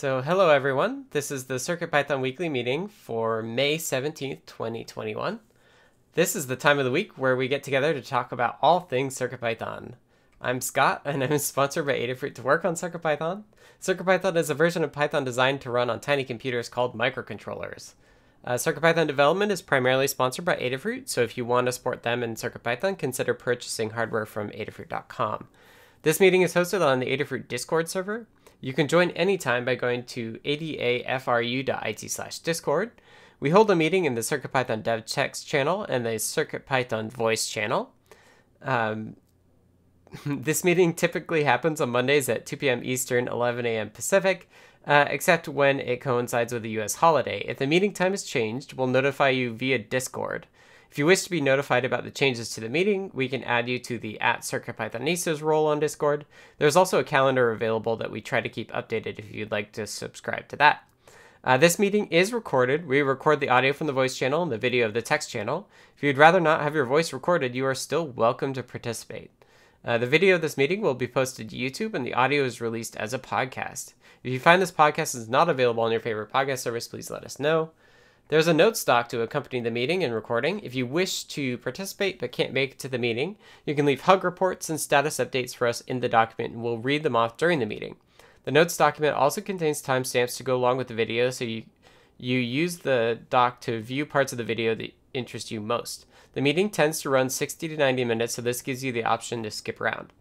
So, hello everyone. This is the CircuitPython weekly meeting for May 17th, 2021. This is the time of the week where we get together to talk about all things CircuitPython. I'm Scott, and I'm sponsored by Adafruit to work on CircuitPython. CircuitPython is a version of Python designed to run on tiny computers called microcontrollers. Uh, CircuitPython development is primarily sponsored by Adafruit, so if you want to support them in CircuitPython, consider purchasing hardware from adafruit.com. This meeting is hosted on the Adafruit Discord server. You can join anytime by going to adafru.it slash discord. We hold a meeting in the CircuitPython dev text channel and the CircuitPython voice channel. Um, this meeting typically happens on Mondays at 2 p.m. Eastern, 11 a.m. Pacific, uh, except when it coincides with a U.S. holiday. If the meeting time is changed, we'll notify you via Discord. If you wish to be notified about the changes to the meeting, we can add you to the at CircuitPythonistas role on Discord. There's also a calendar available that we try to keep updated if you'd like to subscribe to that. Uh, this meeting is recorded. We record the audio from the voice channel and the video of the text channel. If you'd rather not have your voice recorded, you are still welcome to participate. Uh, the video of this meeting will be posted to YouTube and the audio is released as a podcast. If you find this podcast is not available on your favorite podcast service, please let us know. There's a notes doc to accompany the meeting and recording. If you wish to participate but can't make it to the meeting, you can leave hug reports and status updates for us in the document and we'll read them off during the meeting. The notes document also contains timestamps to go along with the video so you you use the doc to view parts of the video that interest you most. The meeting tends to run 60 to 90 minutes, so this gives you the option to skip around.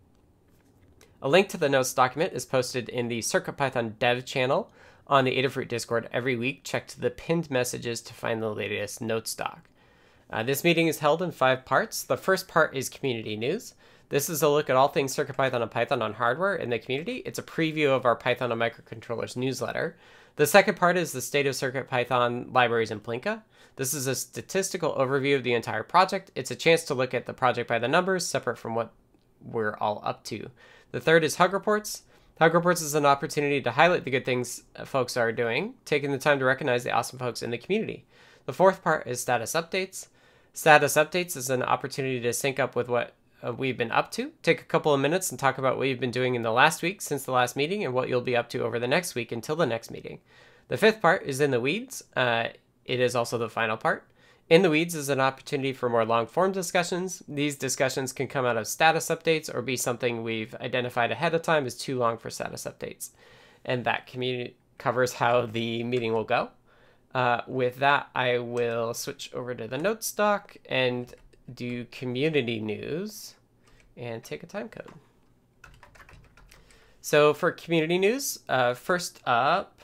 A link to the notes document is posted in the CircuitPython dev channel on the Adafruit Discord every week. Check the pinned messages to find the latest notes doc. Uh, this meeting is held in five parts. The first part is community news. This is a look at all things CircuitPython and Python on hardware in the community. It's a preview of our Python on microcontrollers newsletter. The second part is the state of CircuitPython libraries in Blinka. This is a statistical overview of the entire project. It's a chance to look at the project by the numbers, separate from what we're all up to. The third is Hug Reports. Hug Reports is an opportunity to highlight the good things folks are doing, taking the time to recognize the awesome folks in the community. The fourth part is Status Updates. Status Updates is an opportunity to sync up with what uh, we've been up to. Take a couple of minutes and talk about what you've been doing in the last week since the last meeting and what you'll be up to over the next week until the next meeting. The fifth part is In the Weeds. Uh, it is also the final part. In the Weeds is an opportunity for more long form discussions. These discussions can come out of status updates or be something we've identified ahead of time as too long for status updates. And that community covers how the meeting will go. Uh, with that, I will switch over to the notes doc and do community news and take a time code. So for community news, uh, first up,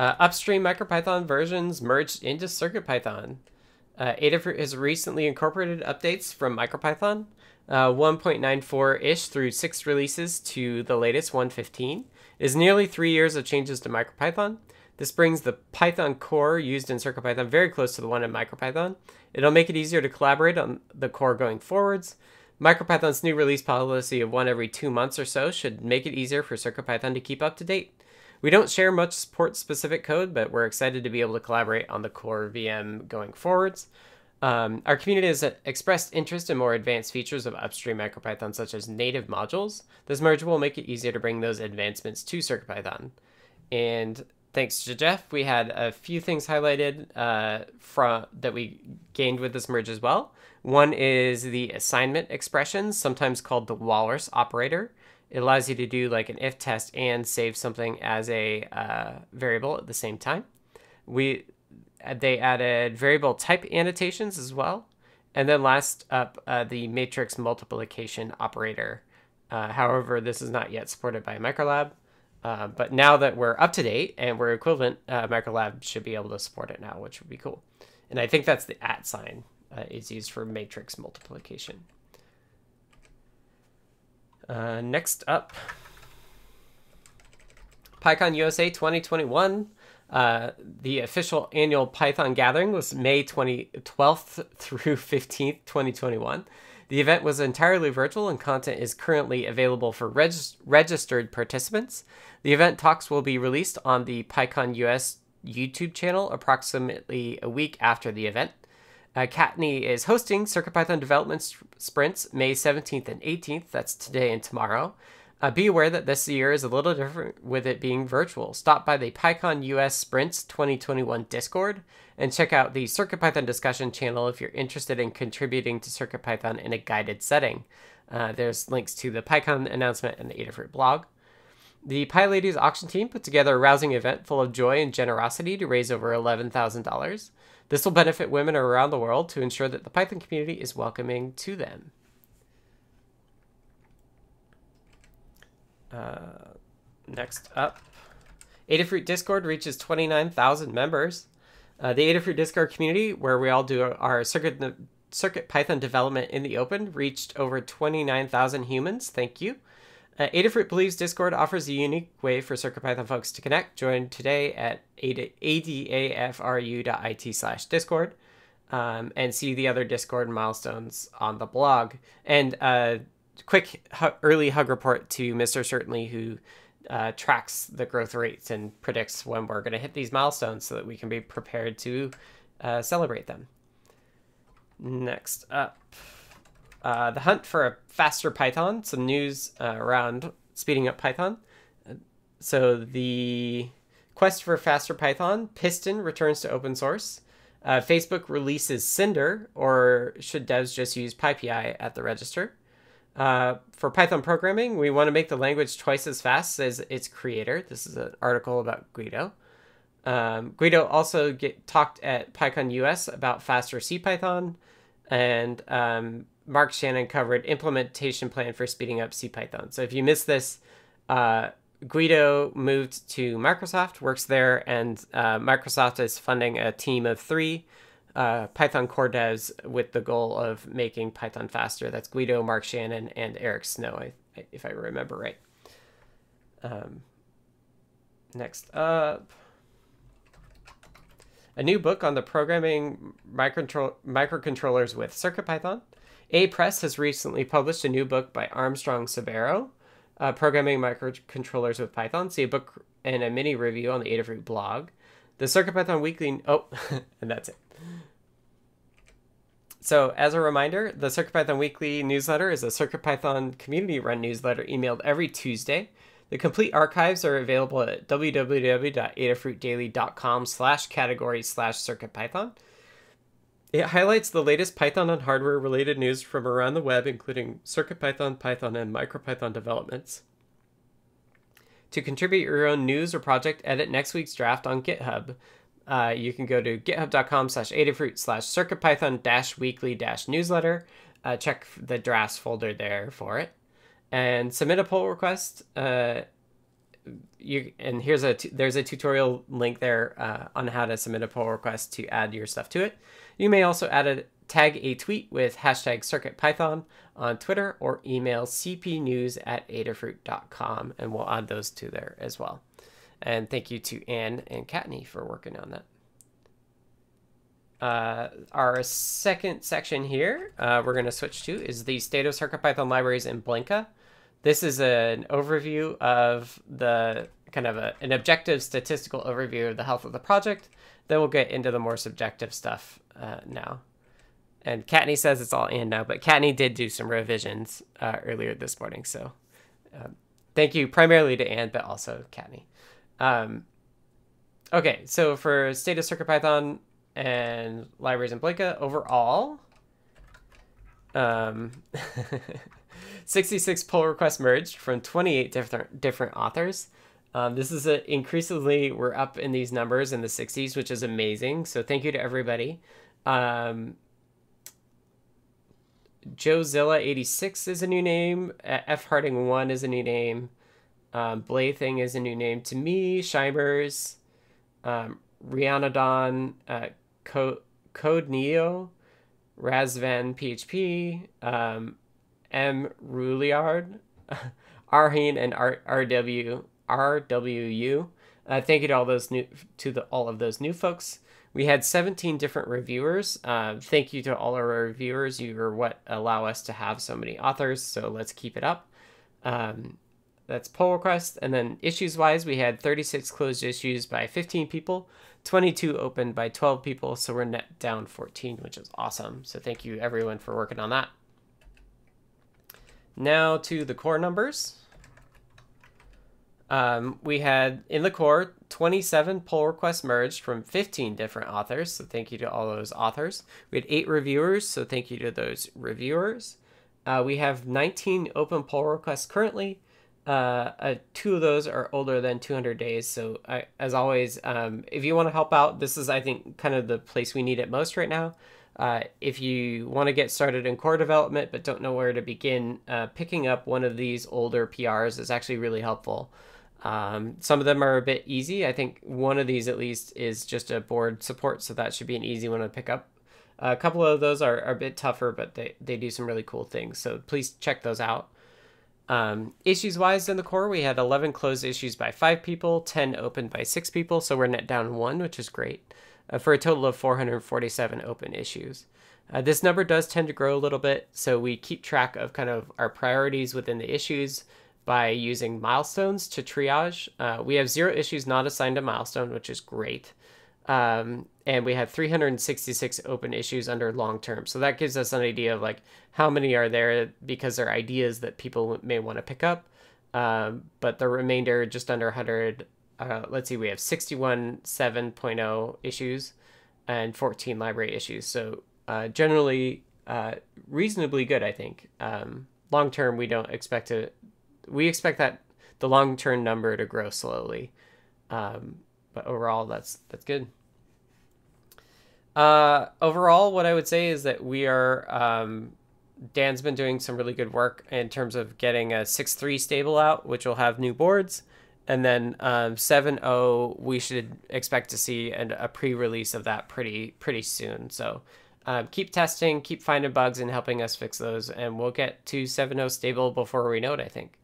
uh, upstream MicroPython versions merged into CircuitPython. Uh, Adafruit has recently incorporated updates from MicroPython uh, 1.94-ish through six releases to the latest 1.15. It is nearly three years of changes to MicroPython. This brings the Python core used in CircuitPython very close to the one in MicroPython. It'll make it easier to collaborate on the core going forwards. MicroPython's new release policy of one every two months or so should make it easier for CircuitPython to keep up to date. We don't share much support specific code, but we're excited to be able to collaborate on the core VM going forwards. Um, our community has expressed interest in more advanced features of upstream MicroPython, such as native modules. This merge will make it easier to bring those advancements to CircuitPython. And thanks to Jeff, we had a few things highlighted uh, from that we gained with this merge as well. One is the assignment expressions, sometimes called the walrus operator. It allows you to do like an if test and save something as a uh, variable at the same time. We they added variable type annotations as well, and then last up uh, the matrix multiplication operator. Uh, however, this is not yet supported by Microlab. Uh, but now that we're up to date and we're equivalent, uh, Microlab should be able to support it now, which would be cool. And I think that's the at sign uh, is used for matrix multiplication. Uh, next up, PyCon USA 2021. Uh, the official annual Python gathering was May 20, 12th through 15th, 2021. The event was entirely virtual and content is currently available for reg registered participants. The event talks will be released on the PyCon US YouTube channel approximately a week after the event. Uh, is hosting CircuitPython development sprints May 17th and 18th. That's today and tomorrow. Uh, be aware that this year is a little different with it being virtual. Stop by the PyCon US Sprints 2021 Discord and check out the CircuitPython discussion channel if you're interested in contributing to CircuitPython in a guided setting. Uh, there's links to the PyCon announcement and the Adafruit blog. The PyLadies auction team put together a rousing event full of joy and generosity to raise over $11,000. This will benefit women around the world to ensure that the Python community is welcoming to them. Uh, next up, Adafruit Discord reaches 29,000 members. Uh, the Adafruit Discord community, where we all do our circuit Circuit Python development in the open, reached over 29,000 humans. Thank you. Uh, Adafruit believes Discord offers a unique way for CircuitPython folks to connect. Join today at adafru.it slash discord um, and see the other Discord milestones on the blog. And uh, quick hu- early hug report to Mr. Certainly, who uh, tracks the growth rates and predicts when we're going to hit these milestones so that we can be prepared to uh, celebrate them. Next up, uh, the hunt for a faster Python. Some news uh, around speeding up Python. So the quest for faster Python, Pyston returns to open source. Uh, Facebook releases Cinder, or should devs just use PyPy at the register? Uh, for Python programming, we want to make the language twice as fast as its creator. This is an article about Guido. Um, Guido also get, talked at PyCon US about faster CPython, and um, Mark Shannon covered implementation plan for speeding up CPython. So if you missed this, uh, Guido moved to Microsoft, works there, and uh, Microsoft is funding a team of three uh, Python core devs with the goal of making Python faster. That's Guido, Mark Shannon, and Eric Snow, if I remember right. Um, next up, a new book on the programming microcontrollers with CircuitPython. Apress has recently published a new book by Armstrong Subero, uh, Programming Microcontrollers with Python. See a book and a mini review on the Adafruit blog. The CircuitPython Weekly. Oh, and that's it. So, as a reminder, the CircuitPython Weekly newsletter is a CircuitPython community-run newsletter emailed every Tuesday. The complete archives are available at www.adafruitdaily.com slash category slash CircuitPython. It highlights the latest Python and hardware-related news from around the web, including CircuitPython, Python, and MicroPython developments. To contribute your own news or project, edit next week's draft on GitHub uh, you can go to github.com slash adafruit slash circuitpython dash weekly dash newsletter. Uh, check the drafts folder there for it. And submit a pull request. Uh, you and here's a there's a tutorial link there uh, on how to submit a pull request to add your stuff to it. You may also add a tag a tweet with hashtag CircuitPython on Twitter or email cpnews at adafruit.com and we'll add those to there as well. And thank you to Anne and Kattni for working on that. Uh, our second section here, uh, we're going to switch to is the state of CircuitPython libraries in Blinka. This is an overview of the kind of a, an objective statistical overview of the health of the project. Then we'll get into the more subjective stuff uh, now. And Kattni says it's all in now, but Kattni did do some revisions uh, earlier this morning. So um, thank you primarily to Anne, but also Kattni. Um, okay, so for state of CircuitPython and libraries in Blinka, overall, um, 66 pull requests merged from 28 different different authors. Um, this is a, increasingly we're up in these numbers in the 60s, which is amazing. So thank you to everybody. Um, JoeZilla86 is a new name. F Harding 1 is a new name. Um, is a new name to me. Shimers, um, uh, Co- Code Neo, Razvan PHP, um, M. Ruliard, Arhin, and R- RW RWU. Uh, thank you to all those new to the all of those new folks. We had 17 different reviewers. Uh, thank you to all our reviewers. You are what allow us to have so many authors. So let's keep it up. Um, that's pull request. And then issues wise, we had 36 closed issues by 15 people, 22 opened by 12 people. So we're net down 14, which is awesome. So thank you everyone for working on that. Now to the core numbers. Um, we had in the core 27 pull requests merged from 15 different authors. So thank you to all those authors. We had eight reviewers. So thank you to those reviewers. Uh, we have 19 open pull requests currently. Uh, uh, two of those are older than 200 days. So I, as always, um, if you want to help out, this is I think kind of the place we need it most right now. Uh, if you want to get started in core development but don't know where to begin, uh, picking up one of these older PRs is actually really helpful. Um, some of them are a bit easy. I think one of these at least is just a board support, so that should be an easy one to pick up. a couple of those are, are, a bit tougher, but they, they do some really cool things. So please check those out. Um, issues wise in the core, we had 11 closed issues by five people, 10 opened by six people, so we're net down one, which is great, uh, for a total of 447 open issues. Uh, this number does tend to grow a little bit, so we keep track of kind of our priorities within the issues by using milestones to triage. Uh, we have zero issues not assigned a milestone, which is great. Um, and we have 366 open issues under long term. So that gives us an idea of like how many are there because they're ideas that people may want to pick up. Um, but the remainder, just under 100, uh, let's see, we have 61 7.0 issues and 14 library issues. So uh, generally, uh, reasonably good, I think. Um, long term, we don't expect to we expect that the long term number to grow slowly. Um, but overall, that's that's good. Uh, overall, what I would say is that we are um, Dan's been doing some really good work in terms of getting a six three stable out, which will have new boards, and then um, seven um, zero we should expect to see an, a pre release of that pretty pretty soon. So. Um, keep testing, keep finding bugs and helping us fix those, and we'll get to 7.0 stable before we know it, I think.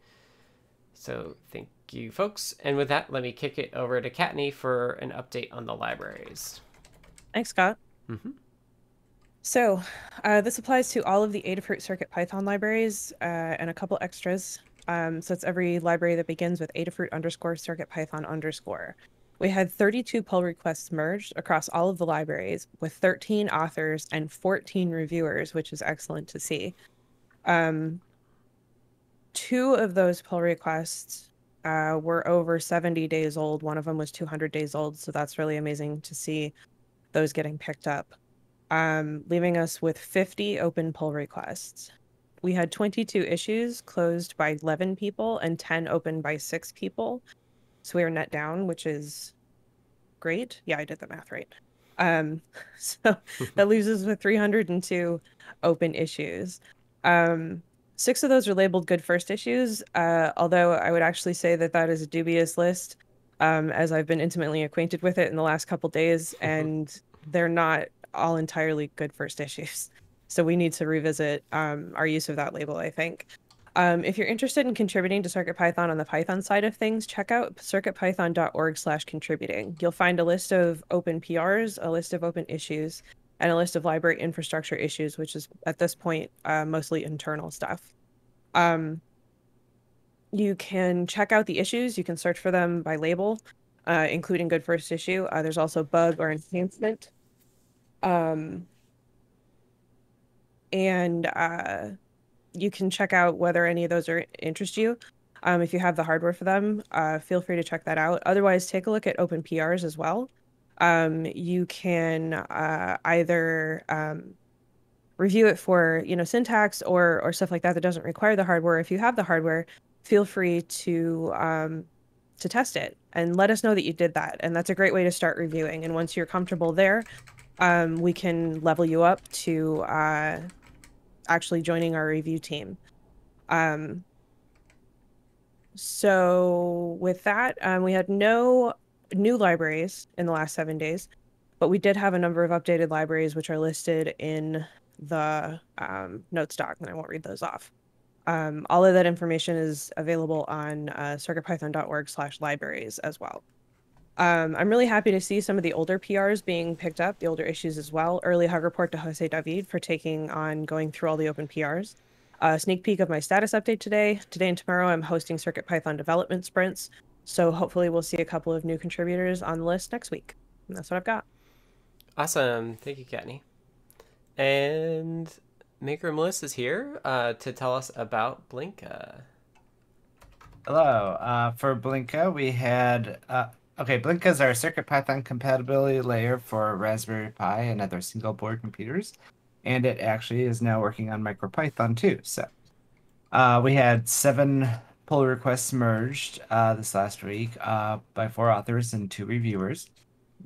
So thank you, folks. And with that, let me kick it over to Kattni for an update on the libraries. Thanks, Scott. Mm-hmm. So uh, this applies to all of the Adafruit Circuit Python libraries uh, and a couple extras. Um, so it's every library that begins with Adafruit underscore Circuit Python underscore. We had 32 pull requests merged across all of the libraries with 13 authors and 14 reviewers, which is excellent to see. Um, two of those pull requests uh, were over 70 days old. One of them was 200 days old. So that's really amazing to see those getting picked up, um, leaving us with 50 open pull requests. We had 22 issues closed by 11 people and 10 open by six people. So we are net down, which is great. Yeah, I did the math right. Um, so that leaves us with 302 open issues. Um, Six of those are labeled good first issues, uh, although I would actually say that that is a dubious list, um, as I've been intimately acquainted with it in the last couple days, and they're not all entirely good first issues. So we need to revisit um, our use of that label, I think. Um, if you're interested in contributing to CircuitPython on the Python side of things, check out circuitpython.org slash contributing. You'll find a list of open PRs, a list of open issues, and a list of library infrastructure issues, which is at this point uh, mostly internal stuff. Um, you can check out the issues. You can search for them by label, uh, including good first issue. Uh, there's also bug or enhancement. Um, and uh, you can check out whether any of those are interest you. Um, if you have the hardware for them, uh, feel free to check that out. Otherwise, take a look at open PRs as well um, you can uh, either um, review it for you know syntax or or stuff like that that doesn't require the hardware. If you have the hardware, feel free to um, to test it and let us know that you did that. And that's a great way to start reviewing. And once you're comfortable there, um, we can level you up to uh, actually joining our review team. Um, so with that, um, we had no new libraries in the last seven days, but we did have a number of updated libraries which are listed in the um, notes doc, and I won't read those off. Um, all of that information is available on uh, circuitpython.org slash libraries as well. Um, I'm really happy to see some of the older PRs being picked up, the older issues as well. Early hug report to Jose David for taking on going through all the open PRs. A sneak peek of my status update today. Today and tomorrow, I'm hosting CircuitPython development sprints. So hopefully we'll see a couple of new contributors on the list next week. And that's what I've got. Awesome. Thank you, Kattni. And Maker Melissa's here uh, to tell us about Blinka. Hello. Uh, for Blinka, we had uh, okay. Blinka is our CircuitPython compatibility layer for Raspberry Pi and other single board computers, and it actually is now working on MicroPython too. So, uh, we had seven pull requests merged uh, this last week uh, by four authors and two reviewers,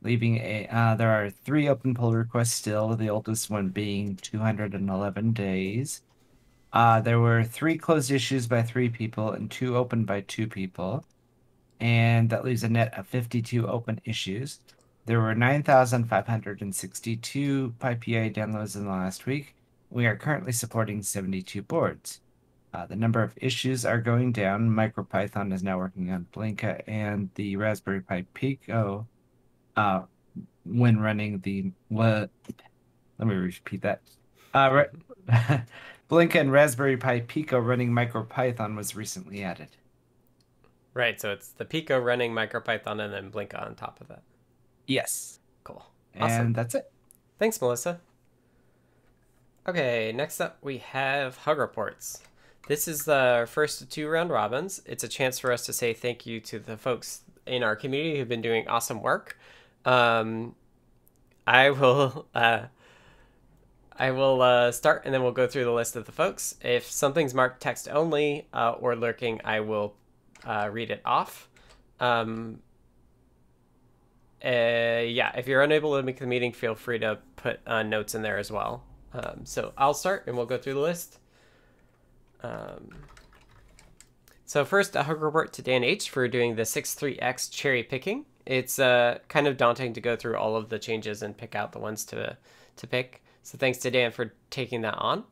leaving a. Uh, there are three open pull requests still. The oldest one being 211 days. Uh, there were three closed issues by three people and two open by two people. And that leaves a net of 52 open issues. There were 9,562 PyPI downloads in the last week. We are currently supporting 72 boards. Uh, the number of issues are going down. MicroPython is now working on Blinka and the Raspberry Pi Pico uh, when running the. What? Let me repeat that. Uh, Blinka and Raspberry Pi Pico running MicroPython was recently added. Right, so it's the Pico running MicroPython and then Blinka on top of that. Yes. Cool. Awesome. And that's it. Thanks, Melissa. Okay, next up we have Hug Reports. This is the first two round robins. It's a chance for us to say thank you to the folks in our community who've been doing awesome work. Um, I will uh, I will uh, start and then we'll go through the list of the folks. If something's marked text only uh, or lurking, I will uh, read it off. Um, uh, yeah, if you're unable to make the meeting, feel free to put uh, notes in there as well. Um, so I'll start and we'll go through the list. Um, so first, a hug report to Dan H for doing the 6.3x cherry picking. It's uh, kind of daunting to go through all of the changes and pick out the ones to to pick. So thanks to Dan for taking that on.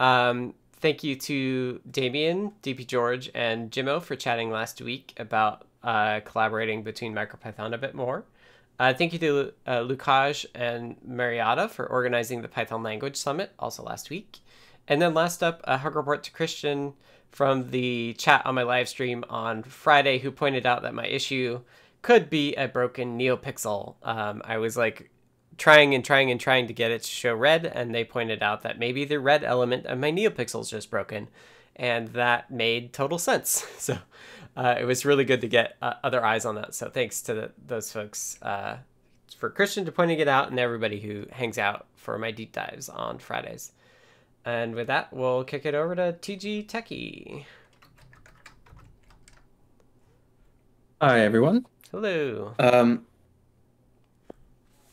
Um, thank you to Damien, DP George, and Jimmo for chatting last week about uh, collaborating between MicroPython a bit more. Uh, thank you to uh, Łukasz and Mariatta for organizing the Python Language Summit, also last week. And then last up, a hug report to Christian from the chat on my live stream on Friday, who pointed out that my issue could be a broken NeoPixel. Um, I was like trying and trying and trying to get it to show red, and they pointed out that maybe the red element of my NeoPixel is just broken, and that made total sense. So uh, it was really good to get uh, other eyes on that. So thanks to the, those folks uh, for Christian to pointing it out, and everybody who hangs out for my deep dives on Fridays. And with that, we'll kick it over to TG Techie. Hi everyone. Hello. Um,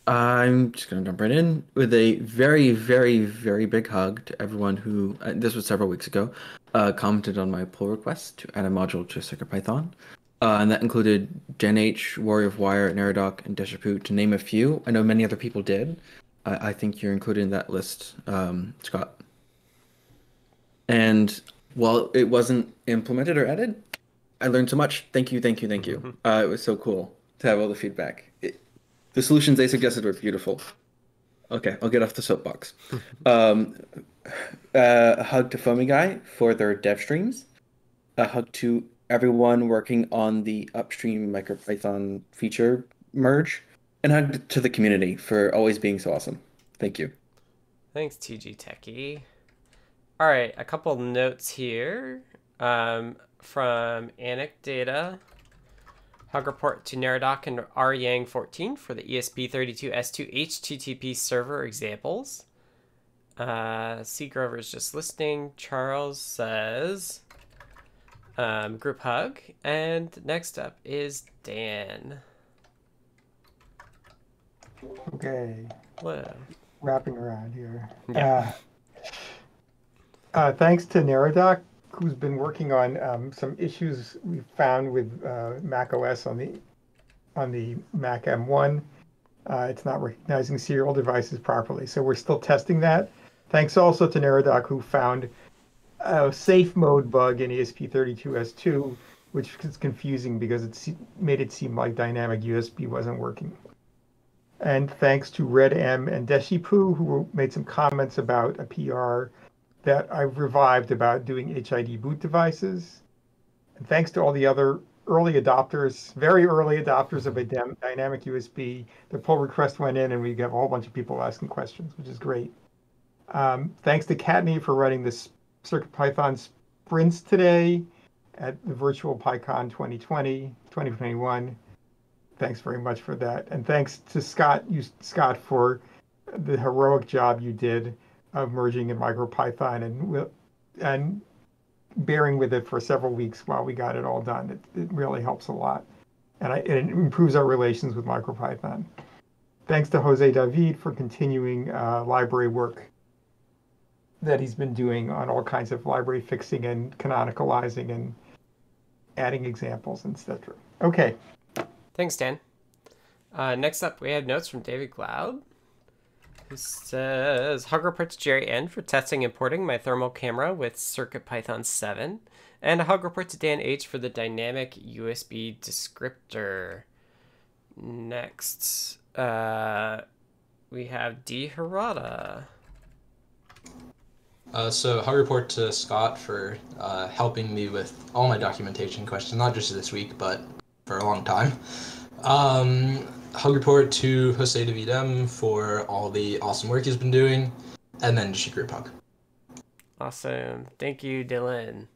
I'm just going to jump right in with a very, very, very big hug to everyone who, uh, this was several weeks ago, uh, commented on my pull request to add a module to CircuitPython. Uh, and that included Dan H, Warrior of Wire, Neradoc, and Deshipu, to name a few. I know many other people did. I, I think you're included in that list, um, Scott. And while it wasn't implemented or added, I learned so much. Thank you, thank you, thank you. Mm-hmm. Uh, it was so cool to have all the feedback. It, the solutions they suggested were beautiful. Okay, I'll get off the soapbox. um, uh, a hug to Foamy Guy for their dev streams. A hug to everyone working on the upstream MicroPython feature merge. And hug to the community for always being so awesome. Thank you. Thanks, TG Techie. All right, a couple notes here um, from Anecdata. Hug report to Neradoc and RYang14 for the ESP32S2 HTTP server examples. Uh, C. Grover's just listening. Charles says um, group hug. And next up is Dan. Okay. Hello. Wrapping around here. Yeah. Uh, uh, thanks to Neradoc who's been working on um, some issues we found with uh, Mac OS on the on the Mac M1. Uh, it's not recognizing serial devices properly, so we're still testing that. Thanks also to Neradoc, who found a safe mode bug in ESP32S2, which is confusing because it made it seem like dynamic USB wasn't working. And thanks to Red M and Deshipu, who made some comments about a PR that I've revived about doing HID boot devices. And thanks to all the other early adopters, very early adopters of a dynamic USB, the pull request went in and we have a whole bunch of people asking questions, which is great. Um, thanks to Kattni for running this CircuitPython sprints today at the virtual PyCon 2020, 2021. Thanks very much for that. And thanks to Scott, you, Scott, for the heroic job you did of merging in MicroPython and and bearing with it for several weeks while we got it all done. It, it really helps a lot. And I, it improves our relations with MicroPython. Thanks to Jose David for continuing uh, library work that he's been doing on all kinds of library fixing and canonicalizing and adding examples, etc. Okay. Thanks, Dan. Uh, next up, we have notes from David Glaude, who says, Hug report to Jerry N for testing importing my thermal camera with CircuitPython 7, and report to Dan H for the dynamic USB descriptor. Next, uh, we have D. Uh, so, hug report to Scott for uh, helping me with all my documentation questions, not just this week, but for a long time. Um, hug report to Jose David M for all the awesome work he's been doing, and then group hug. Awesome. Thank you, Dylan.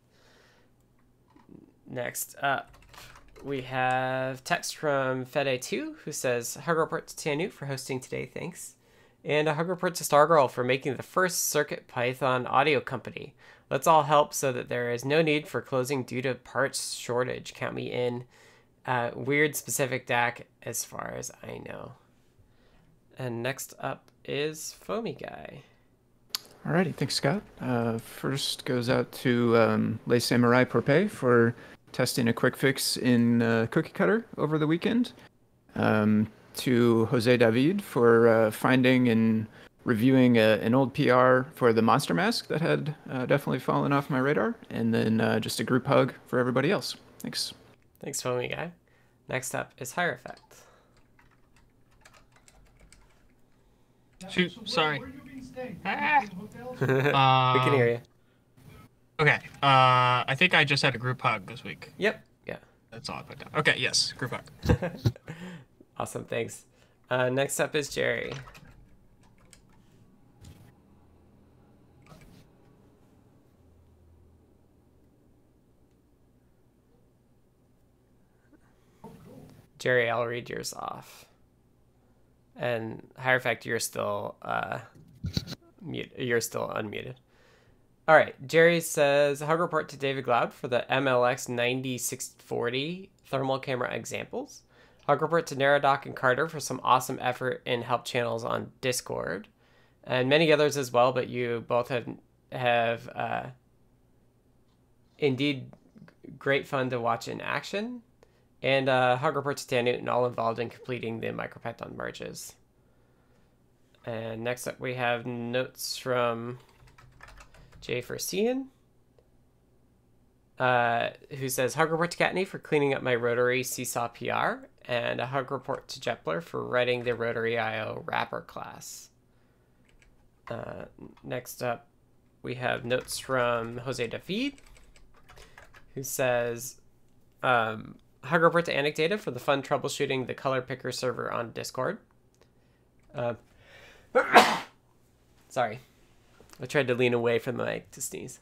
Next up, we have text from Fede2 who says, Hug report to Tanu for hosting today, thanks. And a hug report to Stargirl for making the first Circuit Python audio company. Let's all help so that there is no need for closing due to parts shortage. Count me in. Uh, weird specific DAC as far as I know. And next up is Foamy Guy. Alrighty, thanks, Scott. Uh, first goes out to um, Les Samurai Porpe for testing a quick fix in uh, Cookie Cutter over the weekend. Um, to Jose David for uh, finding and reviewing a, an old PR for the Monster Mask that had uh, definitely fallen off my radar. And then uh, just a group hug for everybody else. Thanks. Thanks, Foamy Guy. Next up is Hierophect. Shoot, sorry. Ah. we can hear you. Okay, uh, I think I just had a group hug this week. Yep. Yeah. That's all I put down. Okay, yes, group hug. awesome, thanks. Uh, next up is Jerry. Jerry, I'll read yours off. And Hierophect, you're still uh, mute. You're still unmuted. All right. Jerry says hug report to David Glaude for the MLX 9640 thermal camera examples. Hug report to Neradoc and Carter for some awesome effort in help channels on Discord, and many others as well. But you both have have uh, indeed great fun to watch in action. And uh, hug report to Dan Newton, all involved in completing the MicroPython merges. And next up, we have notes from Jay Fersian, uh, who says, Hug report to Kattni for cleaning up my rotary Seesaw PR, and a hug report to Jepler for writing the rotary IO wrapper class. Uh, next up, we have notes from Jose David, who says, um, Hug report to Anecdata for the fun troubleshooting the color picker server on Discord. Uh, sorry. I tried to lean away from the mic to sneeze.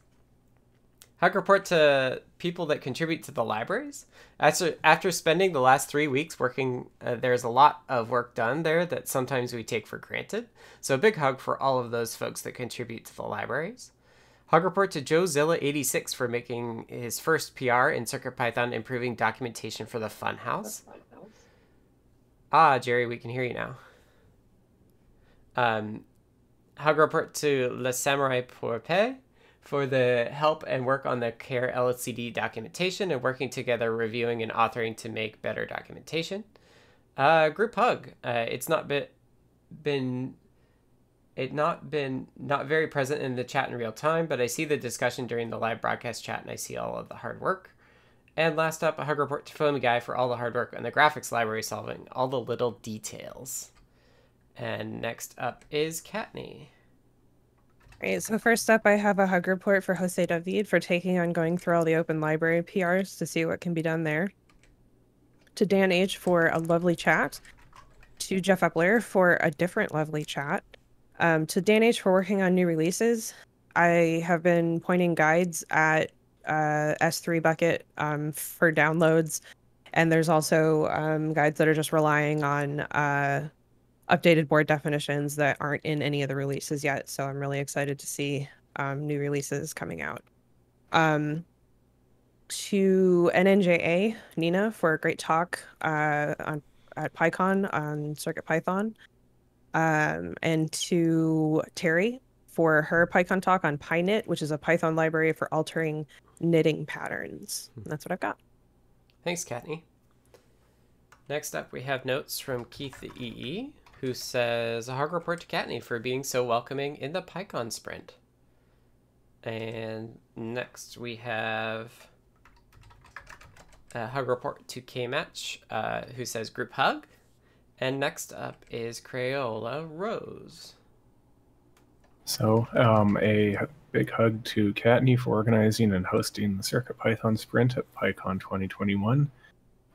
Hug report to people that contribute to the libraries. After, after spending the last three weeks working, uh, there's a lot of work done there that sometimes we take for granted. So a big hug for all of those folks that contribute to the libraries. Hug report to Joe Zilla86 for making his first PR in CircuitPython improving documentation for the Funhouse. Ah, Jerry, we can hear you now. Um, hug report to Le Samurai Porpe for the help and work on the CARE LCD documentation and working together reviewing and authoring to make better documentation. Uh, group hug. Uh, it's not been been it not been not very present in the chat in real time, but I see the discussion during the live broadcast chat and I see all of the hard work. And last up, a hug report to Foamy Guy for all the hard work on the graphics library solving all the little details. And next up is Kattni. Great. So first up, I have a hug report for Jose David for taking on going through all the open library PRs to see what can be done there. To Dan H for a lovely chat. To Jeff Epler for a different lovely chat. Um, to Dan H for working on new releases. I have been pointing guides at uh, S3 bucket um, for downloads. And there's also um, guides that are just relying on uh, updated board definitions that aren't in any of the releases yet. So I'm really excited to see um, new releases coming out. Um, to NNJA, Nina, for a great talk uh, on, at PyCon on Circuit Python. Um, and to Terry for her PyCon talk on PyKnit, which is a Python library for altering knitting patterns. And that's what I've got. Thanks, Kattni. Next up, we have notes from Keith the EE, who says, A hard report to Kattni for being so welcoming in the PyCon sprint. And next, we have a hug report to K-Match, uh, who says group hug. And next up is Crayola Rose. So, um, a big hug to Kattni for organizing and hosting the Circuit Python Sprint at PyCon 2021,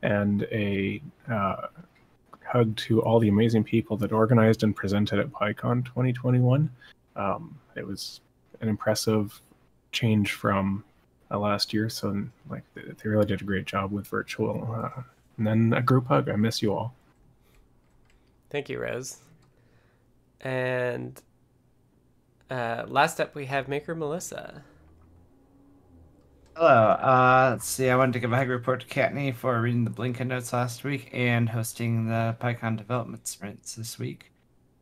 and a uh, hug to all the amazing people that organized and presented at PyCon 2021. Um, it was an impressive change from uh, last year, so like they really did a great job with virtual. Uh, and then a group hug. I miss you all. Thank you, Rose. And uh, last up, we have Maker Melissa. Hello. Uh, let's see. I wanted to give a hug report to Kattni for reading the Blinka notes last week and hosting the PyCon development sprints this week.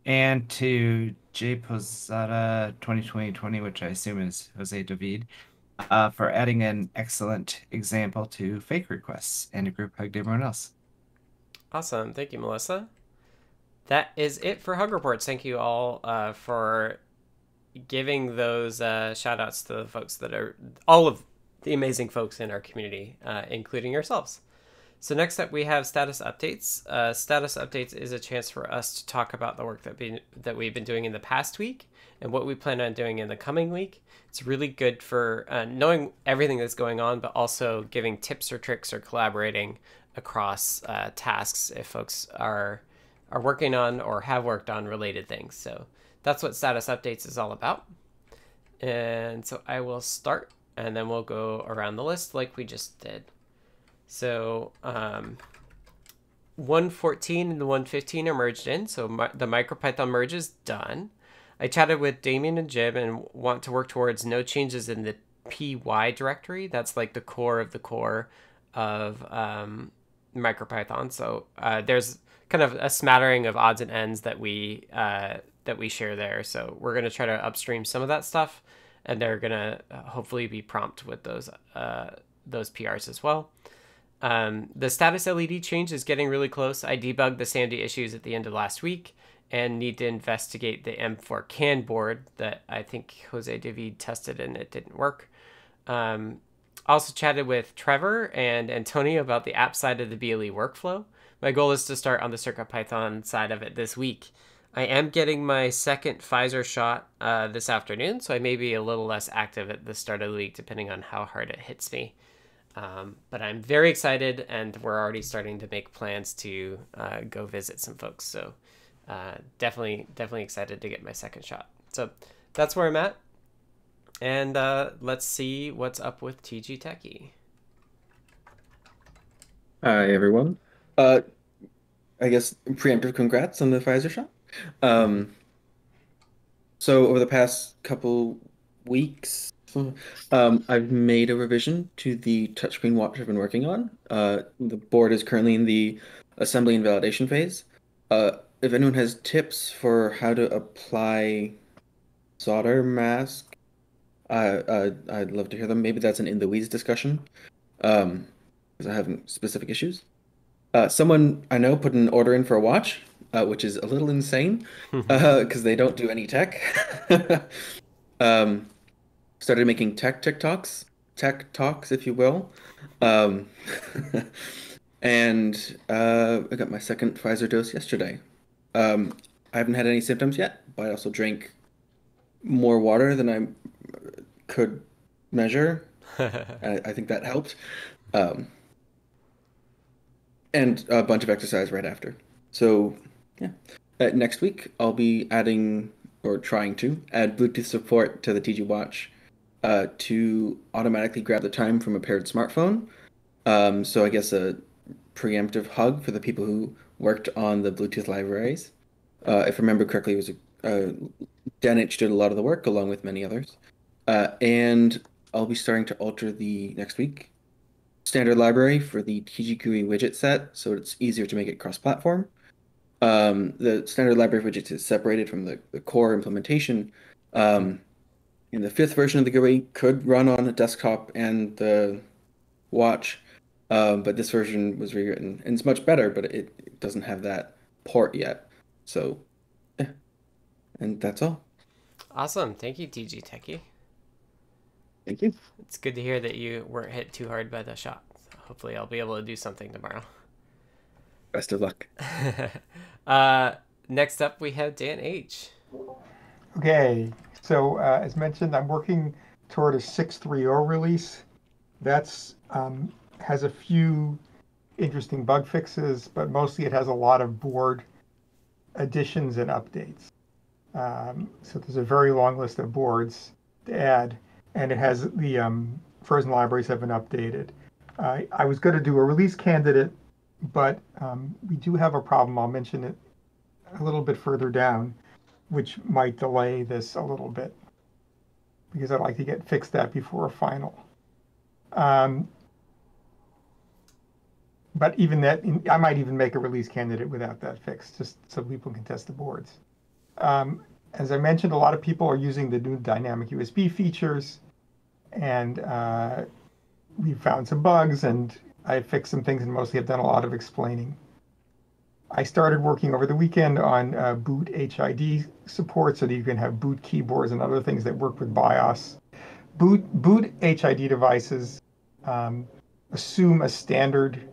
And to J Posada 2020, which I assume is Jose David, uh, for adding an excellent example to fake requests and a group hug to everyone else. Awesome. Thank you, Melissa. That is it for Hug Reports. Thank you all uh, for giving those uh, shout outs to the folks that are all of the amazing folks in our community, uh, including yourselves. So next up, we have status updates. Uh, status updates is a chance for us to talk about the work that be, that we've been doing in the past week and what we plan on doing in the coming week. It's really good for uh, knowing everything that's going on, but also giving tips or tricks or collaborating across uh, tasks if folks are are working on or have worked on related things. So that's what status updates is all about. And so I will start and then we'll go around the list like we just did. So um, 114 and the 115 are merged in. So my, the MicroPython merge is done. I chatted with Damien and Jim and want to work towards no changes in the py directory. That's like the core of the core of um, MicroPython. So uh, there's kind of a smattering of odds and ends that we uh, that we share there. So we're gonna try to upstream some of that stuff, and they're gonna uh, hopefully be prompt with those uh, those PRs as well. Um, the status LED change is getting really close. I debugged the SAMD issues at the end of last week and need to investigate the M4 CAN board that I think Jose David tested and it didn't work. Um, also chatted with Trevor and Antonio about the app side of the BLE workflow. My goal is to start on the CircuitPython side of it this week. I am getting my second Pfizer shot uh, this afternoon, so I may be a little less active at the start of the week, depending on how hard it hits me. Um, but I'm very excited, and we're already starting to make plans to uh, go visit some folks. So uh, definitely, definitely excited to get my second shot. So that's where I'm at, and uh, let's see what's up with TG Techie. Hi everyone. Uh, I guess preemptive congrats on the Pfizer shot. Um, so over the past couple weeks, um, I've made a revision to the touchscreen watch I've been working on. Uh, the board is currently in the assembly and validation phase. Uh, if anyone has tips for how to apply solder mask, uh, I'd love to hear them. Maybe that's an in the weeds discussion, um, because I have specific issues. Uh, someone I know put an order in for a watch, uh, which is a little insane because uh, they don't do any tech. um, started making tech TikToks, tech talks, if you will. Um, and uh, I got my second Pfizer dose yesterday. Um, I haven't had any symptoms yet, but I also drank more water than I could measure. I, I think that helped. Um, and a bunch of exercise right after. So, yeah. Uh, next week, I'll be adding or trying to add Bluetooth support to the TG Watch uh, to automatically grab the time from a paired smartphone. Um, so I guess a preemptive hug for the people who worked on the Bluetooth libraries. Uh, if I remember correctly, it was uh, Dan H did a lot of the work along with many others. Uh, and I'll be starting to alter the next week standard library for the TGQE widget set, so it's easier to make it cross-platform. Um, the standard library widget is separated from the, the core implementation. Um, in the fifth version of the GUI could run on a desktop and the watch, um, but this version was rewritten and it's much better, but it, it doesn't have that port yet. So. And that's all. Awesome. Thank you, TG Techie. Thank you. It's good to hear that you weren't hit too hard by the shot. So hopefully, I'll be able to do something tomorrow. Best of luck. uh, next up, we have Dan H. Okay, so uh, as mentioned, I'm working toward a 6.3.0 release. That's um, has a few interesting bug fixes, but mostly it has a lot of board additions and updates. Um, so there's a very long list of boards to add, and it has the um, frozen libraries have been updated. Uh, I was going to do a release candidate, but um, we do have a problem. I'll mention it a little bit further down, which might delay this a little bit because I'd like to get fixed that before a final. Um, but even that, I might even make a release candidate without that fixed, just so people can test the boards. Um, as I mentioned, a lot of people are using the new dynamic USB features, and uh, we found some bugs, and I fixed some things, and mostly have done a lot of explaining. I started working over the weekend on uh, boot HID support so that you can have boot keyboards and other things that work with BIOS. Boot, boot HID devices um, assume a standard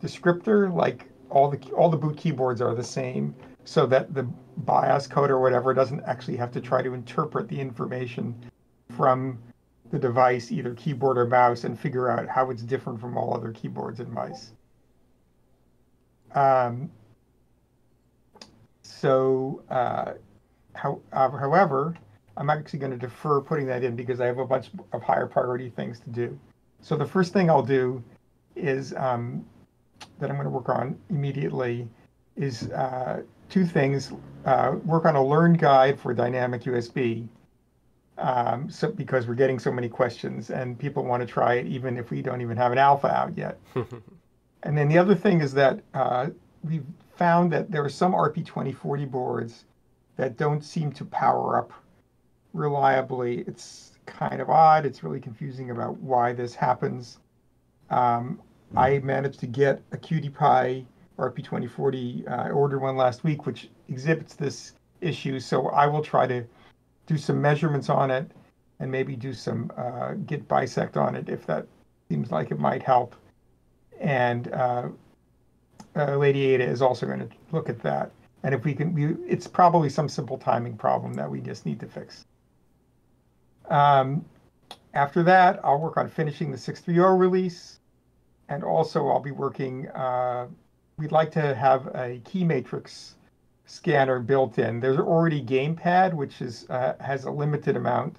descriptor, like all the all the boot keyboards are the same, so that the BIOS code or whatever doesn't actually have to try to interpret the information from the device, either keyboard or mouse, and figure out how it's different from all other keyboards and mice. Um, so, uh, how, uh, however, I'm actually going to defer putting that in because I have a bunch of higher priority things to do. So the first thing I'll do is um, that I'm going to work on immediately is uh, two things. Uh, work on a learn guide for dynamic USB. Um, so because we're getting so many questions and people want to try it even if we don't even have an alpha out yet. and then the other thing is that uh, we've found that there are some RP2040 boards that don't seem to power up reliably. It's kind of odd. It's really confusing about why this happens. Um, I managed to get a QT Py RP2040. Uh, I ordered one last week, which exhibits this issue. So I will try to do some measurements on it and maybe do some uh, git bisect on it if that seems like it might help. And uh, uh, Lady Ada is also going to look at that. And if we can, we, it's probably some simple timing problem that we just need to fix. Um, after that, I'll work on finishing the 6.3.0 release. And also I'll be working, uh, we'd like to have a key matrix scanner built in. There's already Gamepad, which is uh, has a limited amount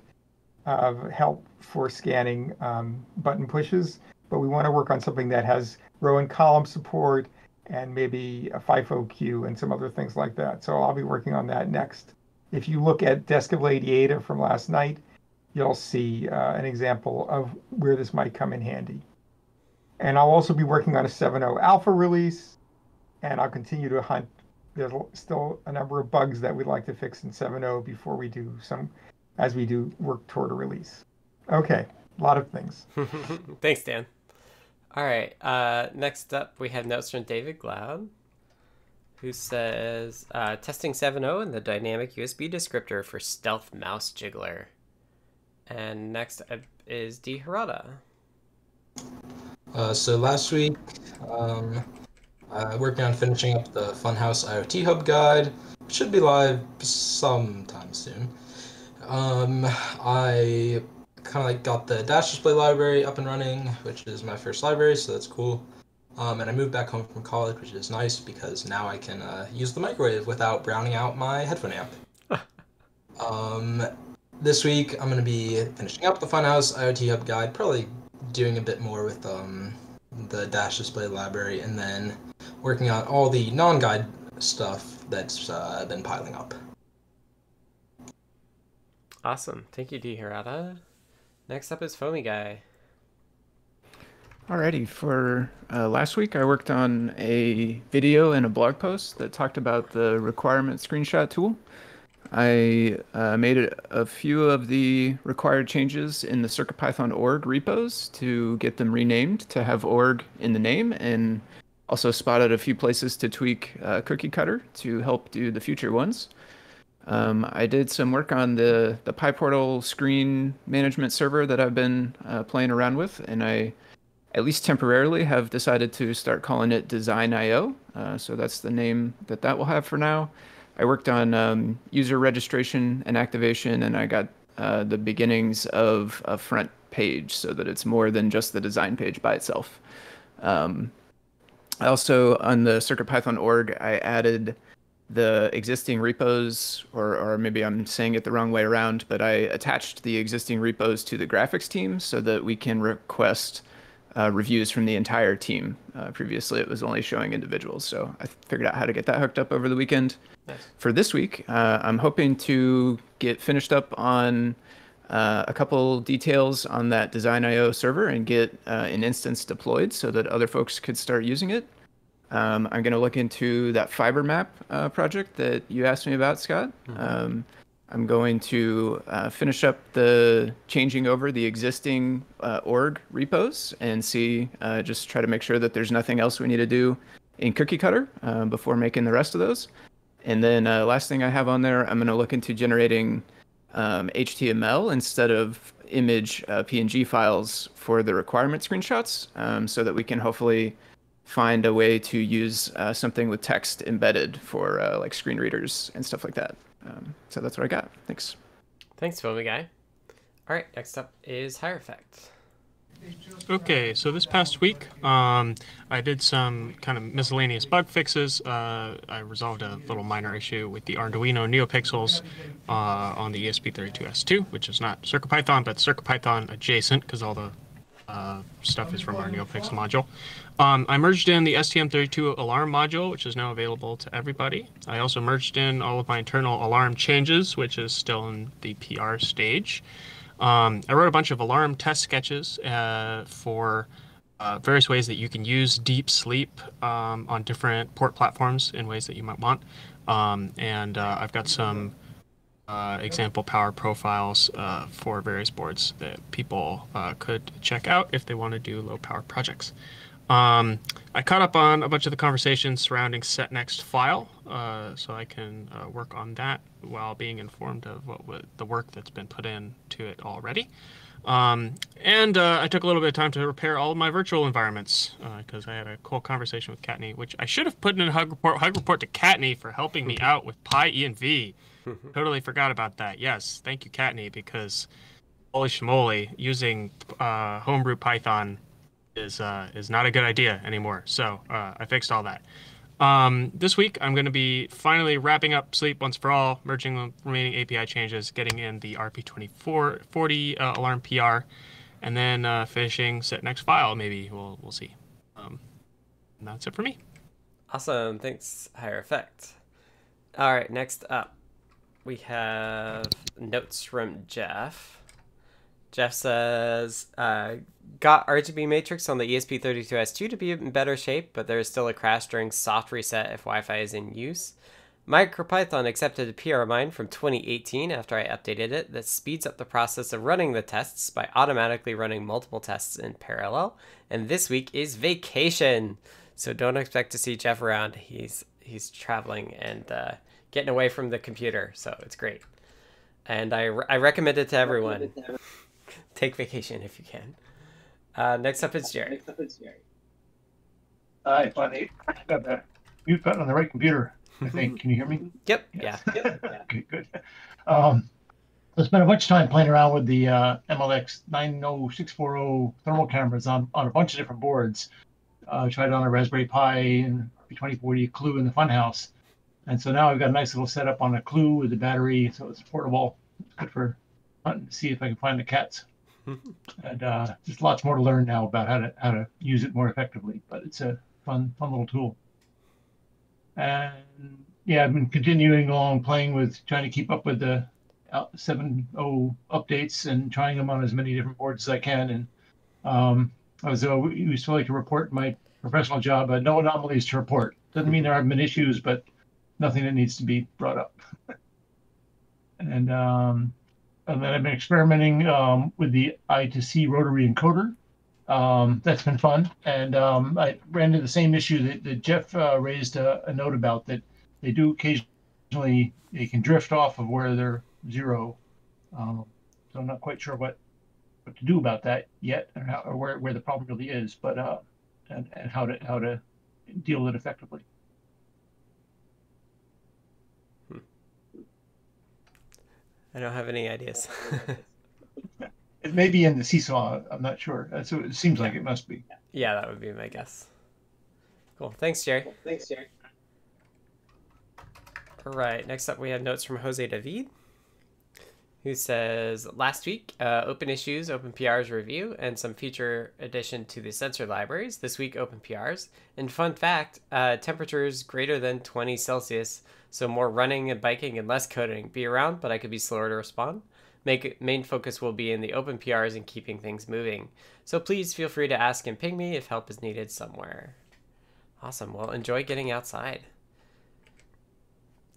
of help for scanning um, button pushes, but we want to work on something that has row and column support and maybe a FIFO queue and some other things like that. So I'll be working on that next. If you look at Desk of Lady Ada from last night, you'll see uh, an example of where this might come in handy. And I'll also be working on a 7.0 alpha release, and I'll continue to hunt. There's still a number of bugs that we'd like to fix in 7.0 before we do some, as we do work toward a release. Okay, a lot of things. Thanks, Dan. All right. Uh, next up, we have notes from David Glaude, who says uh, testing 7.0 and the dynamic USB descriptor for Stealth Mouse Jiggler. And next up is D Herrada. Uh, so last week, um, I working on finishing up the Funhouse IoT Hub guide. It should be live sometime soon. Um, I kind of like got the dash display library up and running, which is my first library, so that's cool. Um, and I moved back home from college, which is nice because now I can uh, use the microwave without browning out my headphone amp. um, this week I'm going to be finishing up the Funhouse IoT Hub guide, probably doing a bit more with um, the Dash Display library, and then working on all the non-guide stuff that's uh, been piling up. Awesome. Thank you, D. Herrada. Next up is Foamy Guy. Alrighty, for uh, last week I worked on a video and a blog post that talked about the requirement screenshot tool. I uh, made a, few of the required changes in the CircuitPython org repos to get them renamed to have org in the name and also spotted a few places to tweak uh, Cookie Cutter to help do the future ones. Um, I did some work on the, the PyPortal screen management server that I've been uh, playing around with, and I at least temporarily, have decided to start calling it Design.io. Uh, so that's the name that that will have for now. I worked on um, user registration and activation, and I got uh, the beginnings of a front page so that it's more than just the design page by itself. Um, I also, on the CircuitPython org, I added the existing repos, or, or maybe I'm saying it the wrong way around, but I attached the existing repos to the graphics team so that we can request uh, reviews from the entire team. Uh, previously, it was only showing individuals, so I figured out how to get that hooked up over the weekend. Nice. For this week, uh, I'm hoping to get finished up on uh, a couple details on that Design.io server and get uh, an instance deployed so that other folks could start using it. Um, I'm going to look into that fiber map uh, project that you asked me about, Scott. Mm-hmm. Um, I'm going to uh, finish up the changing over the existing uh, org repos and see, uh, just try to make sure that there's nothing else we need to do in Cookie Cutter uh, before making the rest of those. And then uh, last thing I have on there, I'm going to look into generating um, HTML instead of image uh, PNG files for the requirement screenshots um, so that we can hopefully find a way to use something with text embedded for like screen readers and stuff like that. Um, so that's what I got. Thanks. Thanks, Foamy Guy. All right, next up is Hierophect. Okay, so this past week, um, I did some kind of miscellaneous bug fixes. Uh, I resolved a little minor issue with the Arduino NeoPixels uh, on the ESP32S2, which is not CircuitPython, but CircuitPython adjacent because all the uh, stuff is from our NeoPixel module. Um, I merged in the STM32 alarm module, which is now available to everybody. I also merged in all of my internal alarm changes, which is still in the PR stage. Um, I wrote a bunch of alarm test sketches uh, for uh, various ways that you can use deep sleep um, on different port platforms in ways that you might want. Um, and uh, I've got some uh, example power profiles uh, for various boards that people uh, could check out if they want to do low power projects. Um, I caught up on a bunch of the conversations surrounding set next file, uh, so I can uh, work on that while being informed of what, what, the work that's been put in to it already. Um, and uh, I took a little bit of time to repair all of my virtual environments because I had a cool conversation with Kattni, which I should have put in a hug report, hug report to Kattni for helping me out with Pi PyEnv. totally forgot about that. Yes, thank you, Kattni, because holy schmoly, using uh, homebrew Python is uh, is not a good idea anymore. So uh, I fixed all that. Um, this week, I'm going to be finally wrapping up Sleep Once for All, merging the remaining API changes, getting in the RP2040 uh, alarm PR, and then uh, finishing set next file. Maybe we'll we'll see. Um, that's it for me. Awesome. Thanks, Hierophect. All right, next up we have notes from Jeff. Jeff says, uh, got RGB matrix on the ESP32S2 to be in better shape, but there is still a crash during soft reset if Wi-Fi is in use. MicroPython accepted a PR of mine from 2018 after I updated it that speeds up the process of running the tests by automatically running multiple tests in parallel. And this week is vacation, so don't expect to see Jeff around. He's he's traveling and uh, getting away from the computer. So it's great. And I, I recommend it to everyone. Take vacation if you can. Uh, next up is Jerry. Next up is Jerry. Hi, finally got the mute button on the right computer. I think. Can you hear me? Yep. Yes. Yeah. okay, good. Um, I spent a bunch of time playing around with the uh, MLX 90640 thermal cameras on, on a bunch of different boards. Uh, tried it on a Raspberry Pi and RP2040 Clue in the Funhouse. And so now I've got a nice little setup on a Clue with the battery, so it's portable. It's good for hunting to see if I can find the cats. And uh, just lots more to learn now about how to how to use it more effectively. But it's a fun fun little tool. And yeah, I've been continuing along playing with trying to keep up with the 7.0 updates and trying them on as many different boards as I can. And um, I was uh, used to like to report my professional job, but no anomalies to report. Doesn't mean there haven't been issues, but nothing that needs to be brought up. and um, and then I've been experimenting um, with the I2C rotary encoder. Um, that's been fun, and um, I ran into the same issue that, that Jeff uh, raised a, a, note about that they do occasionally they can drift off of where they're zero. Um, so I'm not quite sure what what to do about that yet, or, how, or where where the problem really is, but uh, and, and how to how to deal with it effectively. I don't have any ideas. it may be in the seesaw. I'm not sure. So it seems like it must be. Yeah, that would be my guess. Cool. Thanks, Jerry. Cool. Thanks, Jerry. All right. Next up, we have notes from Jose David who says last week uh, open issues open prs review and some feature addition to the sensor libraries this week open prs and fun fact uh, temperatures greater than 20 celsius so more running and biking and less coding be around but i could be slower to respond. Make, main focus will be in the open prs and keeping things moving. So please feel free to ask and ping me if help is needed somewhere. Awesome. Well enjoy getting outside.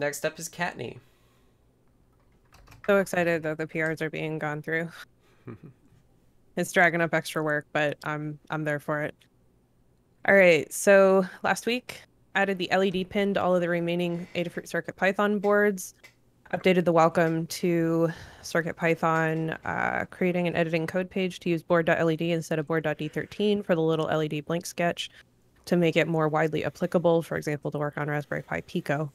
Next up is Kattni so excited that the PRs are being gone through. it's dragging up extra work, but I'm I'm there for it. All right, so last week added the LED pin to all of the remaining Adafruit Circuit Python boards, updated the welcome to Circuit Python, uh, creating an editing code page to use board.led instead of board.d13 for the little LED blink sketch to make it more widely applicable, for example, to work on Raspberry Pi Pico.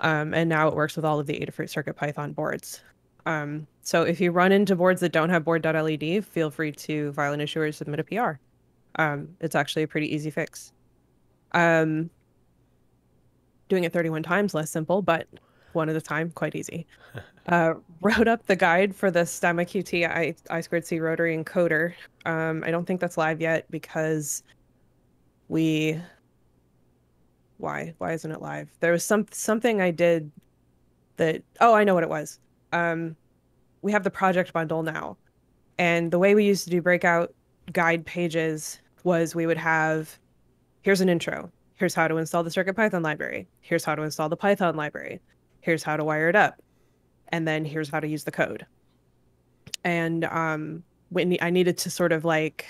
Um, and now it works with all of the Adafruit Circuit Python boards. Um, so if you run into boards that don't have board.led, feel free to file an issue or submit a PR. Um, it's actually a pretty easy fix. Um, doing it 31 times less simple, but one at a time, quite easy. Uh, wrote up the guide for the Stemma QT I, I squared C rotary encoder. Um, I don't think that's live yet because we. Why? Why isn't it live? There was some something I did that. Oh, I know what it was um, we have the project bundle now. And the way we used to do breakout guide pages was we would have here's an intro. Here's how to install the CircuitPython library. Here's how to install the Python library. Here's how to wire it up. And then here's how to use the code. And um, when I needed to sort of like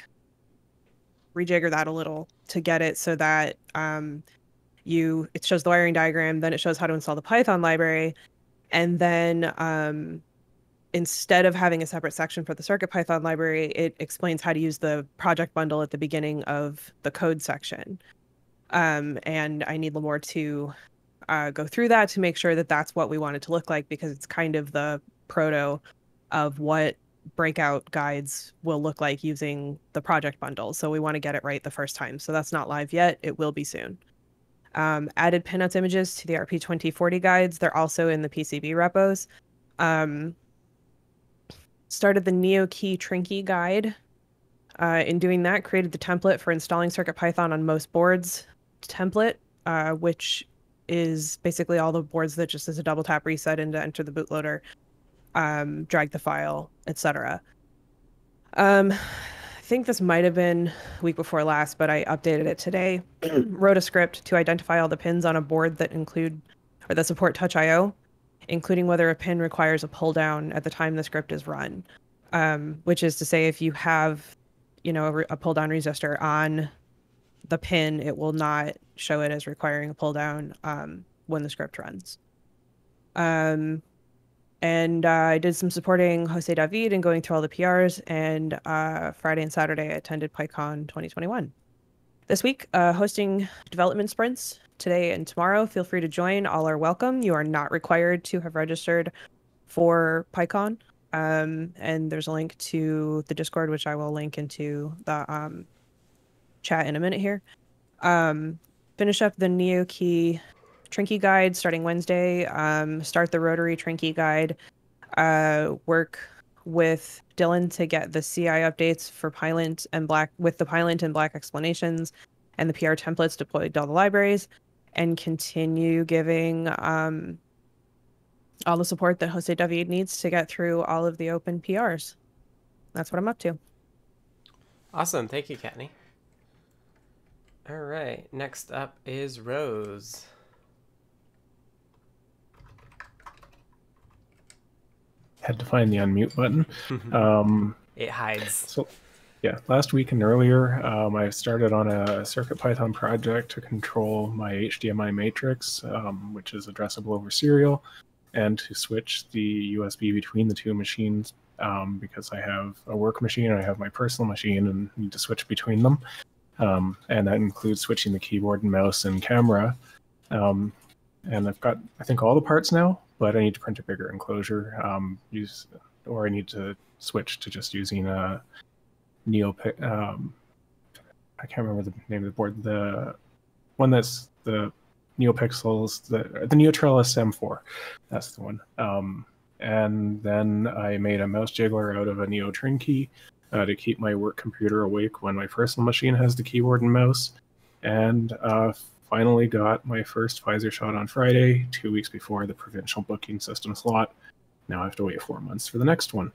rejigger that a little to get it so that um, you it shows the wiring diagram, then it shows how to install the Python library, and then um, instead of having a separate section for the CircuitPython library, it explains how to use the project bundle at the beginning of the code section. Um, and I need a little more to uh, go through that to make sure that that's what we want it to look like because it's kind of the proto of what breakout guides will look like using the project bundle. So we want to get it right the first time. So that's not live yet. It will be soon um, added pinouts images to the RP2040 guides. They're also in the PCB repos. Um, started the NeoKey Trinkey guide. Uh, in doing that, created the template for installing CircuitPython on most boards template, uh, which is basically all the boards that just as a double tap reset into enter the bootloader, um, drag the file, etc. Um, I think this might have been week before last, but I updated it today. Wrote a script to identify all the pins on a board that include or that support Touch IO, including whether a pin requires a pull down at the time the script is run. Um, which is to say, if you have, you know, a, a pull down resistor on the pin, it will not show it as requiring a pull down um, when the script runs. Um, and uh, I did some supporting Jose David and going through all the PRs. And uh, Friday and Saturday, I attended PyCon 2021. This week, uh, hosting development sprints today and tomorrow. Feel free to join. All are welcome. You are not required to have registered for PyCon. Um, and there's a link to the Discord, which I will link into the um, chat in a minute here. Um, finish up the Neo Key Trinkey guide starting Wednesday. Um, start the Rotary Trinkey guide. Uh, work with Dylan to get the CI updates for Pylint and Black with the Pylint and Black explanations and the PR templates deployed to all the libraries and continue giving um, all the support that Jose David needs to get through all of the open PRs. That's what I'm up to. Awesome. Thank you, Kattni. All right. Next up is Rose. Had to find the unmute button. um, it hides. So, yeah, last week and earlier, um, I started on a CircuitPython project to control my HDMI matrix, um, which is addressable over serial, and to switch the USB between the two machines um, because I have a work machine and I have my personal machine and need to switch between them. Um, and that includes switching the keyboard and mouse and camera. Um, and I've got, I think, all the parts now, but I need to print a bigger enclosure. Um, use, or I need to switch to just using a Neo. Um, I can't remember the name of the board. The one that's the NeoPixels, the the NeoTrellis M4. That's the one. Um, and then I made a mouse jiggler out of a Neo Trin uh, to keep my work computer awake when my personal machine has the keyboard and mouse. And uh, finally got my first Pfizer shot on Friday, two weeks before the provincial booking system slot. Now I have to wait four months for the next one.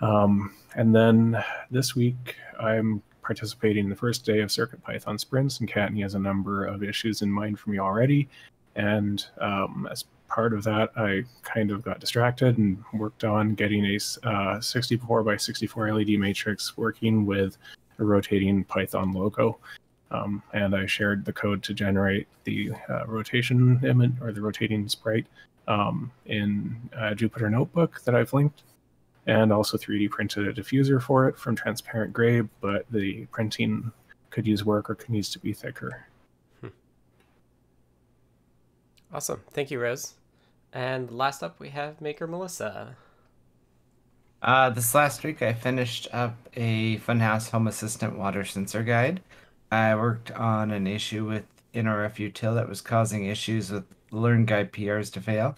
Um, and then this week, I'm participating in the first day of CircuitPython sprints, and Kattni has a number of issues in mind for me already. And um, as part of that, I kind of got distracted and worked on getting a uh, 64 by 64 LED matrix working with a rotating Python logo. Um, and I shared the code to generate the uh, rotation image or the rotating sprite um, in Jupyter Notebook that I've linked and also 3D printed a diffuser for it from transparent gray, but the printing could use work or could needs to be thicker. Hmm. Awesome. Thank you, Rose. And last up, we have Maker Melissa. Uh, this last week, I finished up a Funhouse Home Assistant water sensor guide. I worked on an issue with NRF util that was causing issues with Learn Guide PRs to fail.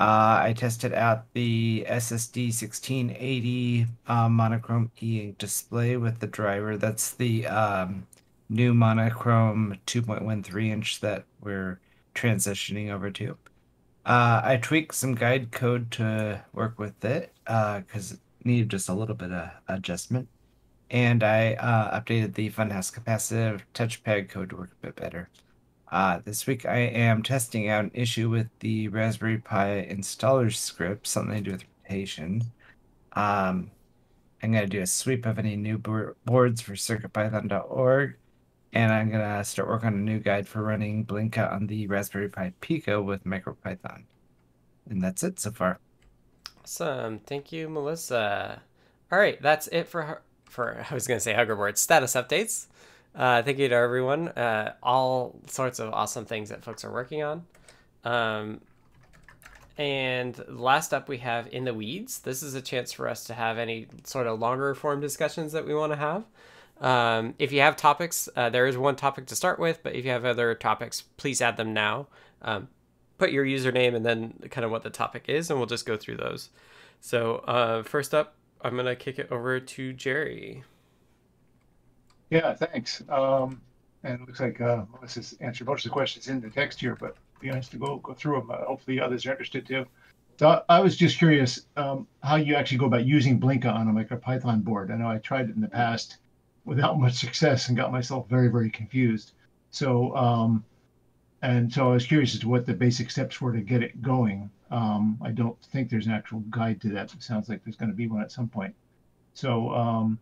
Uh, I tested out the SSD 1680 uh, monochrome e-ink display with the driver. That's the um, new monochrome 2.13 inch that we're transitioning over to. Uh, I tweaked some guide code to work with it because uh, it needed just a little bit of adjustment. And I uh, updated the Funhouse capacitive touchpad code to work a bit better. Uh, this week I am testing out an issue with the Raspberry Pi installer script, something to do with rotation. Um, I'm going to do a sweep of any new boards for CircuitPython.org, and I'm going to start work on a new guide for running Blinka on the Raspberry Pi Pico with MicroPython. And that's it so far. Awesome. Thank you, Melissa. All right, that's it for for I was going to say Huggerboard status updates. Uh, thank you to everyone. Uh, all sorts of awesome things that folks are working on. Um, and last up, we have In the Weeds. This is a chance for us to have any sort of longer form discussions that we want to have. Um, if you have topics, uh, there is one topic to start with, but if you have other topics, please add them now. Um, put your username and then kind of what the topic is, and we'll just go through those. So, uh, first up, I'm going to kick it over to Jerry. Yeah, thanks. Um, and it looks like uh, Melissa's answered most of the questions in the text here, but be nice to go go through them. Uh, hopefully, others are interested too. So I was just curious um, how you actually go about using Blinka on a MicroPython board. I know I tried it in the past without much success and got myself very, very confused. So, um, and so I was curious as to what the basic steps were to get it going. Um, I don't think there's an actual guide to that. It sounds like there's going to be one at some point. So, um,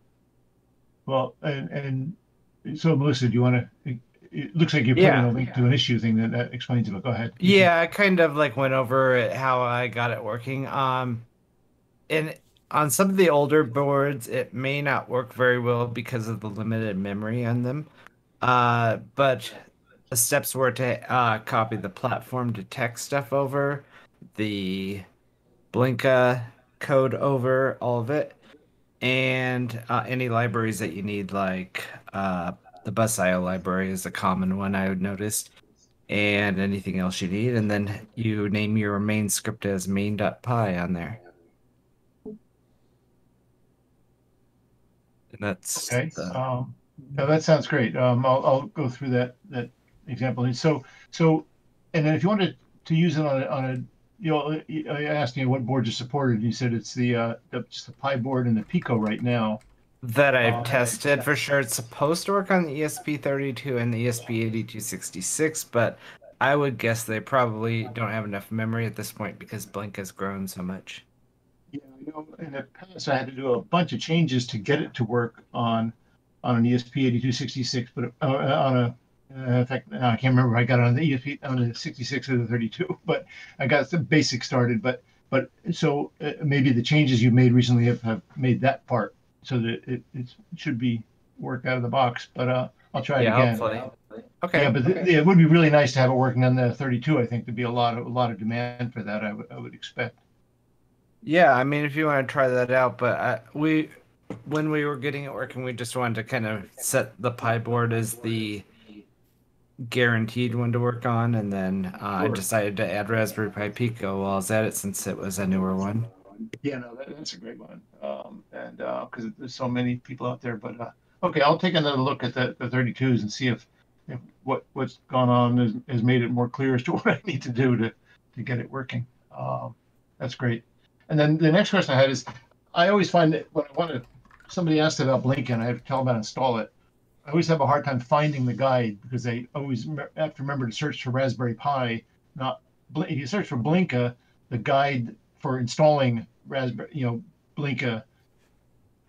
well, and and so Melissa, do you want to? It looks like you're putting yeah. a link to an issue thing that, that explains it. But go ahead. Yeah, I kind of like went over how I got it working. Um, and on some of the older boards, it may not work very well because of the limited memory on them. Uh, but the steps were to uh, copy the platform to text stuff over, the Blinka code over, all of it, and uh, any libraries that you need, like uh, the BusIO library is a common one I noticed, and anything else you need, and then you name your main script as main.py on there. And that's Okay. the- Um, no, that sounds great. Um, I'll, I'll go through that, that example. And so, so, and then if you wanted to use it on a, on a, you know, I asked you what boards are supported. And you said it's the, uh, the, just the Pi board and the Pico right now. that I've okay. tested for sure. It's supposed to work on the E ESP32 and the E ESP8266, but I would guess they probably don't have enough memory at this point because Blink has grown so much. Yeah, I know in the past I had to do a bunch of changes to get it to work on, on an E ESP8266, but uh, on a, uh, in fact, I can't remember. if I got it on the ESP on the 66 or the 32, but I got the basic started. But but so uh, maybe the changes you made recently have, have made that part so that it, it should be work out of the box. But uh, I'll try it yeah, again. hopefully. Okay. Yeah, but th- it would be really nice to have it working on the 32. I think there'd be a lot of a lot of demand for that. I would I would expect. Yeah, I mean, if you want to try that out, but I, we, when we were getting it working, we just wanted to kind of set the Pi board as the guaranteed one to work on, and then uh, I decided to add Raspberry Pi Pico while I was at it since it was a newer one. Yeah, no, that, that's a great one. Um, and because there's so many people out there, but uh, okay, I'll take another look at the, the 32s and see if, if what what's gone on has, has made it more clear as to what I need to do to to get it working. Um, that's great. And then the next question I had is, I always find that when I want to, somebody asked about Blink and I have to tell them how to install it. I always have a hard time finding the guide because I always have to remember to search for Raspberry Pi. Not if you search for Blinka, the guide for installing Raspberry, you know, Blinka,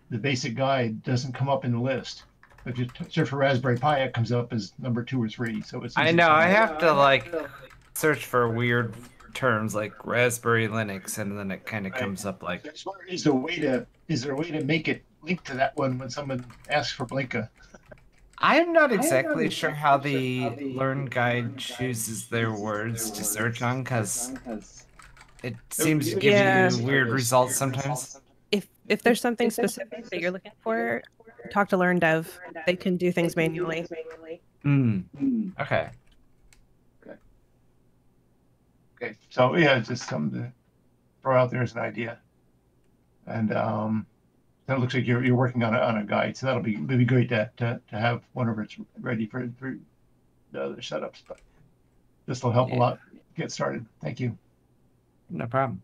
the basic guide doesn't come up in the list. But if you search for Raspberry Pi, it comes up as number two or three. So it's. I know, I have to like search for weird terms like Raspberry Linux, and then it kind of Right. comes up like I just wonder, is there a way to is there a way to make it link to that one when someone asks for Blinka? I'm not exactly sure how the Learn Guide chooses their words to search on because it seems to give Yeah. you weird results sometimes. If if there's something specific that you're looking for, talk to Learn Dev. They can do things manually. Hmm. Okay. Okay, so yeah, it's just something to throw out there as an idea. And um, then it looks like you're you're working on a on a guide, so that'll be it'll be great to to, to have whenever it's ready for for the other setups. But this will help a lot get started. Thank you. No problem.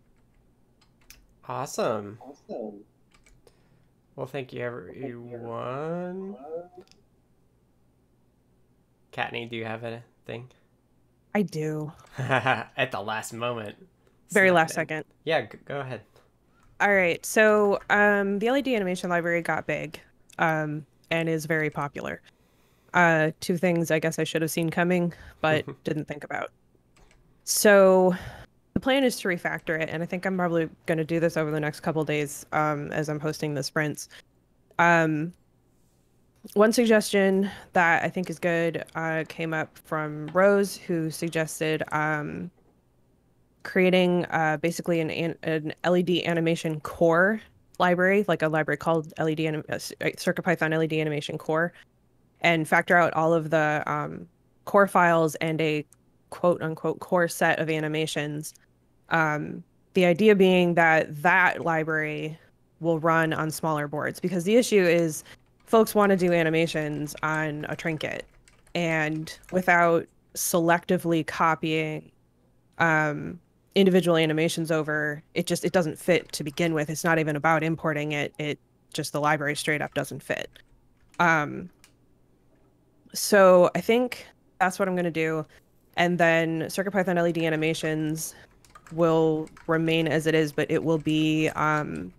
Awesome. Well, thank you, everyone. Kattni, do you have anything? I do. At the last moment. Very last in. second. Yeah, go ahead. All right. So um, the LED animation library got big um, and is very popular. Uh, two things I guess I should have seen coming, but didn't think about. So the plan is to refactor it, and I think I'm probably going to do this over the next couple days um, as I'm hosting the sprints. Um, one suggestion that I think is good uh, came up from Rose, who suggested um, creating uh, basically an, an LED animation core library, like a library called LED anim- uh, uh, CircuitPython LED animation core, and factor out all of the um, core files and a quote unquote core set of animations. Um, the idea being that that library will run on smaller boards because the issue is folks want to do animations on a trinket. And without selectively copying um, individual animations over it just it doesn't fit to begin with. It's not even about importing it. It just the library straight up doesn't fit. Um so i think that's what i'm going to do. And then circuitpython led animations will remain as it is but it will be um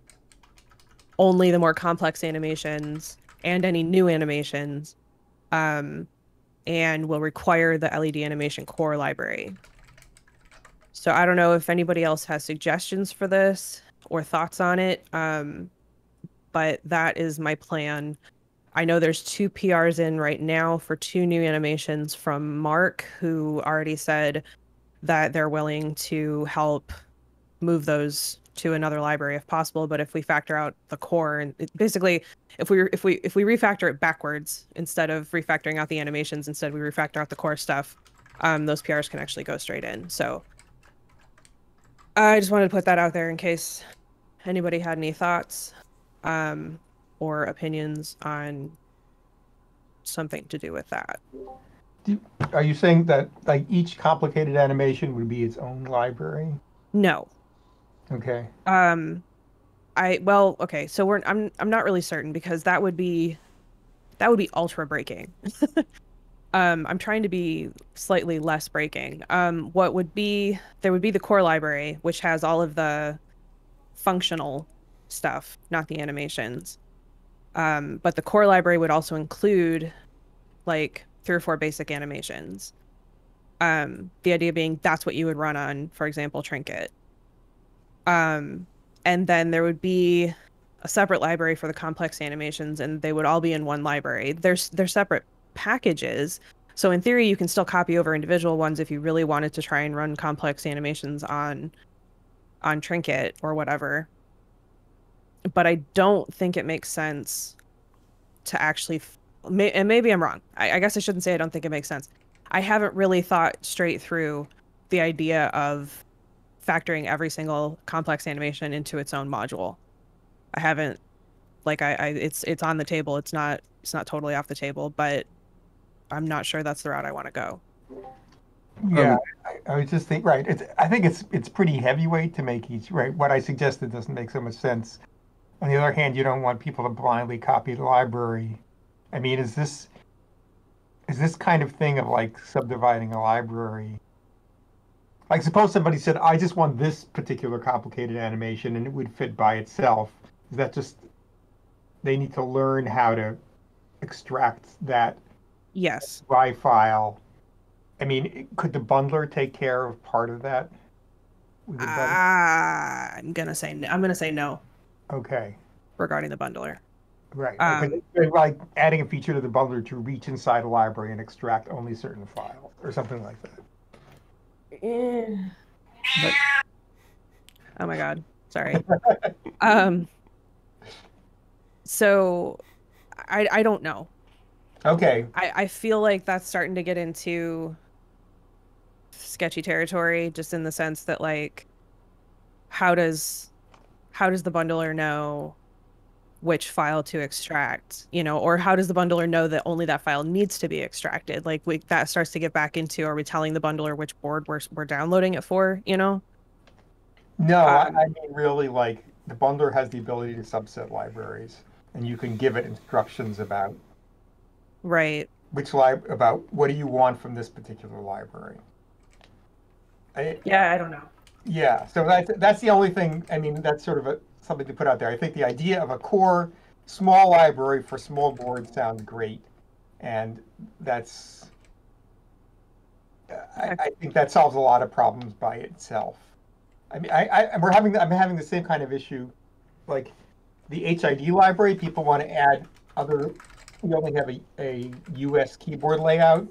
only the more complex animations and any new animations um and will require the led animation core library so I don't know if anybody else has suggestions for this or thoughts on it. Um, but that is my plan. I know there's two PRs in right now for two new animations from Mark, who already said that they're willing to help move those to another library if possible. But if we factor out the core and it, basically, if we if we if we refactor it backwards instead of refactoring out the animations, instead we refactor out the core stuff, um, those PRs can actually go straight in. So I just wanted to put that out there in case anybody had any thoughts. Um, or opinions on something to do with that. Do, are you saying that like each complicated animation would be its own library? No. Okay. Um I well, okay, so we're I'm I'm not really certain because that would be that would be ultra breaking. um I'm trying to be slightly less breaking. Um what would be there would be the core library which has all of the functional stuff, not the animations. Um but the core library would also include like three or four basic animations. Um the idea being that's what you would run on for example Trinket. Um and then there would be a separate library for the complex animations and they would all be in one library. There's they're separate packages. So in theory you can still copy over individual ones if you really wanted to try and run complex animations on on trinket or whatever. But i don't think it makes sense to actually may, and maybe i'm wrong. I, I guess i shouldn't say i don't think it makes sense. I haven't really thought straight through the idea of factoring every single complex animation into its own module. I haven't like I, I it's it's on the table. It's not it's not totally off the table, but I'm not sure that's the route I want to go. Yeah, um, I, I, was just think right. It's I think it's it's pretty heavyweight to make each right. What I suggested doesn't make so much sense. On the other hand, you don't want people to blindly copy the library. I mean, is this is this kind of thing of like subdividing a library like suppose somebody said, I just want this particular complicated animation and it would fit by itself. Is that just they need to learn how to extract that yes Y file? I mean, could the bundler take care of part of that? Ah, I'm gonna say no. I'm gonna say no. Okay. Regarding the bundler. Right. Um, like adding a feature to the bundler to reach inside a library and extract only certain files or something like that. But, oh my god, sorry. um. So, I I don't know. Okay. I I feel like that's starting to get into sketchy territory, just in the sense that like, how does how does the bundler know which file to extract you know or how does the bundler know that only that file needs to be extracted? Like we, that starts to get back into are we telling the bundler which board we're, we're downloading it for you know? No um, I, I mean really like the bundler has the ability to subset libraries and you can give it instructions about right. which lib about what do you want from this particular library. I, yeah i don't know. yeah so that's that's the only thing i mean that's sort of a something to put out there. I think the idea of a core small library for small boards sounds great, and that's I, I, think that solves a lot of problems by itself. I mean, I, I we're having I'm having the same kind of issue, like the HID library. People want to add other. We only have a, a US keyboard layout.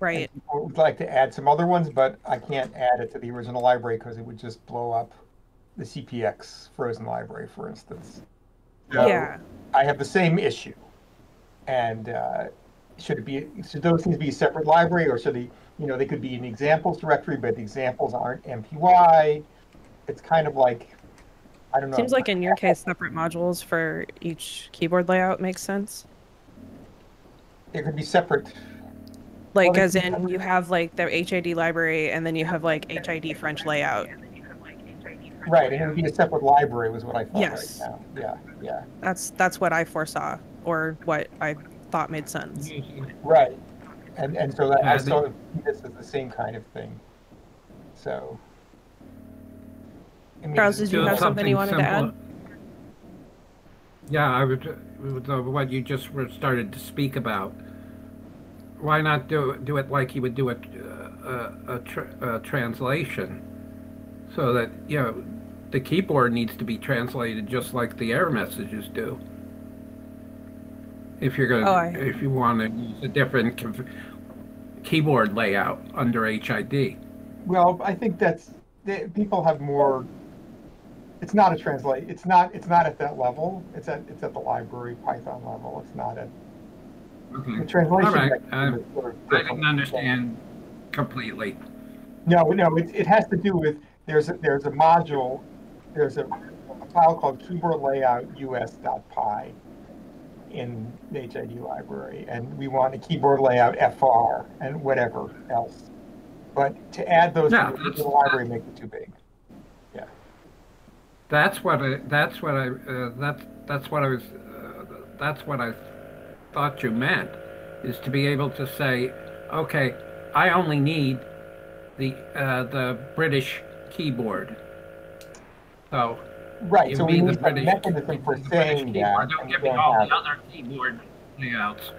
Right. Would like to add some other ones, but I can't add it to the original library because it would just blow up the CPX frozen library, for instance. So yeah. I have the same issue. And uh, should it be should those things be a separate library or should they you know they could be in the examples directory, but the examples aren't MPY. It's kind of like I don't know. Seems like in your case separate modules for each keyboard layout makes sense. It could be separate like well, as in you have like the HID library and then you have like HID French layout. Right, and it would be a separate library, was what I thought. Yes. Right now. Yeah, yeah. That's that's what I foresaw, or what I thought made sense. Right, and and so that, yeah, I sort of see this as the same kind of thing. So. I mean, Charles, did you have something, you wanted similar. to add? Yeah, I would. With what you just started to speak about, why not do do it like you would do a uh, a, a, tra a translation, so that you know the keyboard needs to be translated just like the error messages do. If you're gonna, oh, I... if you want to use a different keyboard layout under HID. Well, I think that's people have more. It's not a translate. It's not. It's not at that level. It's at. It's at the library Python level. It's not at. Okay. The translation. All right. Sort of um, I didn't understand completely. No, no. It, it has to do with there's a, there's a module there's a, a file called keyboard layout us.py, in the HID library, and we want a keyboard layout FR and whatever else. But to add those Yeah, to the- the library makes it too big. Yeah. That's what I. That's what I. Uh, that's that's what I was. Uh, that's what I thought you meant, is to be able to say, okay, I only need the uh, the British keyboard. So Right, give so me we the need a British, mechanism for the saying keyboard. that. Don't give we me don't all have the it. other keyboard layouts.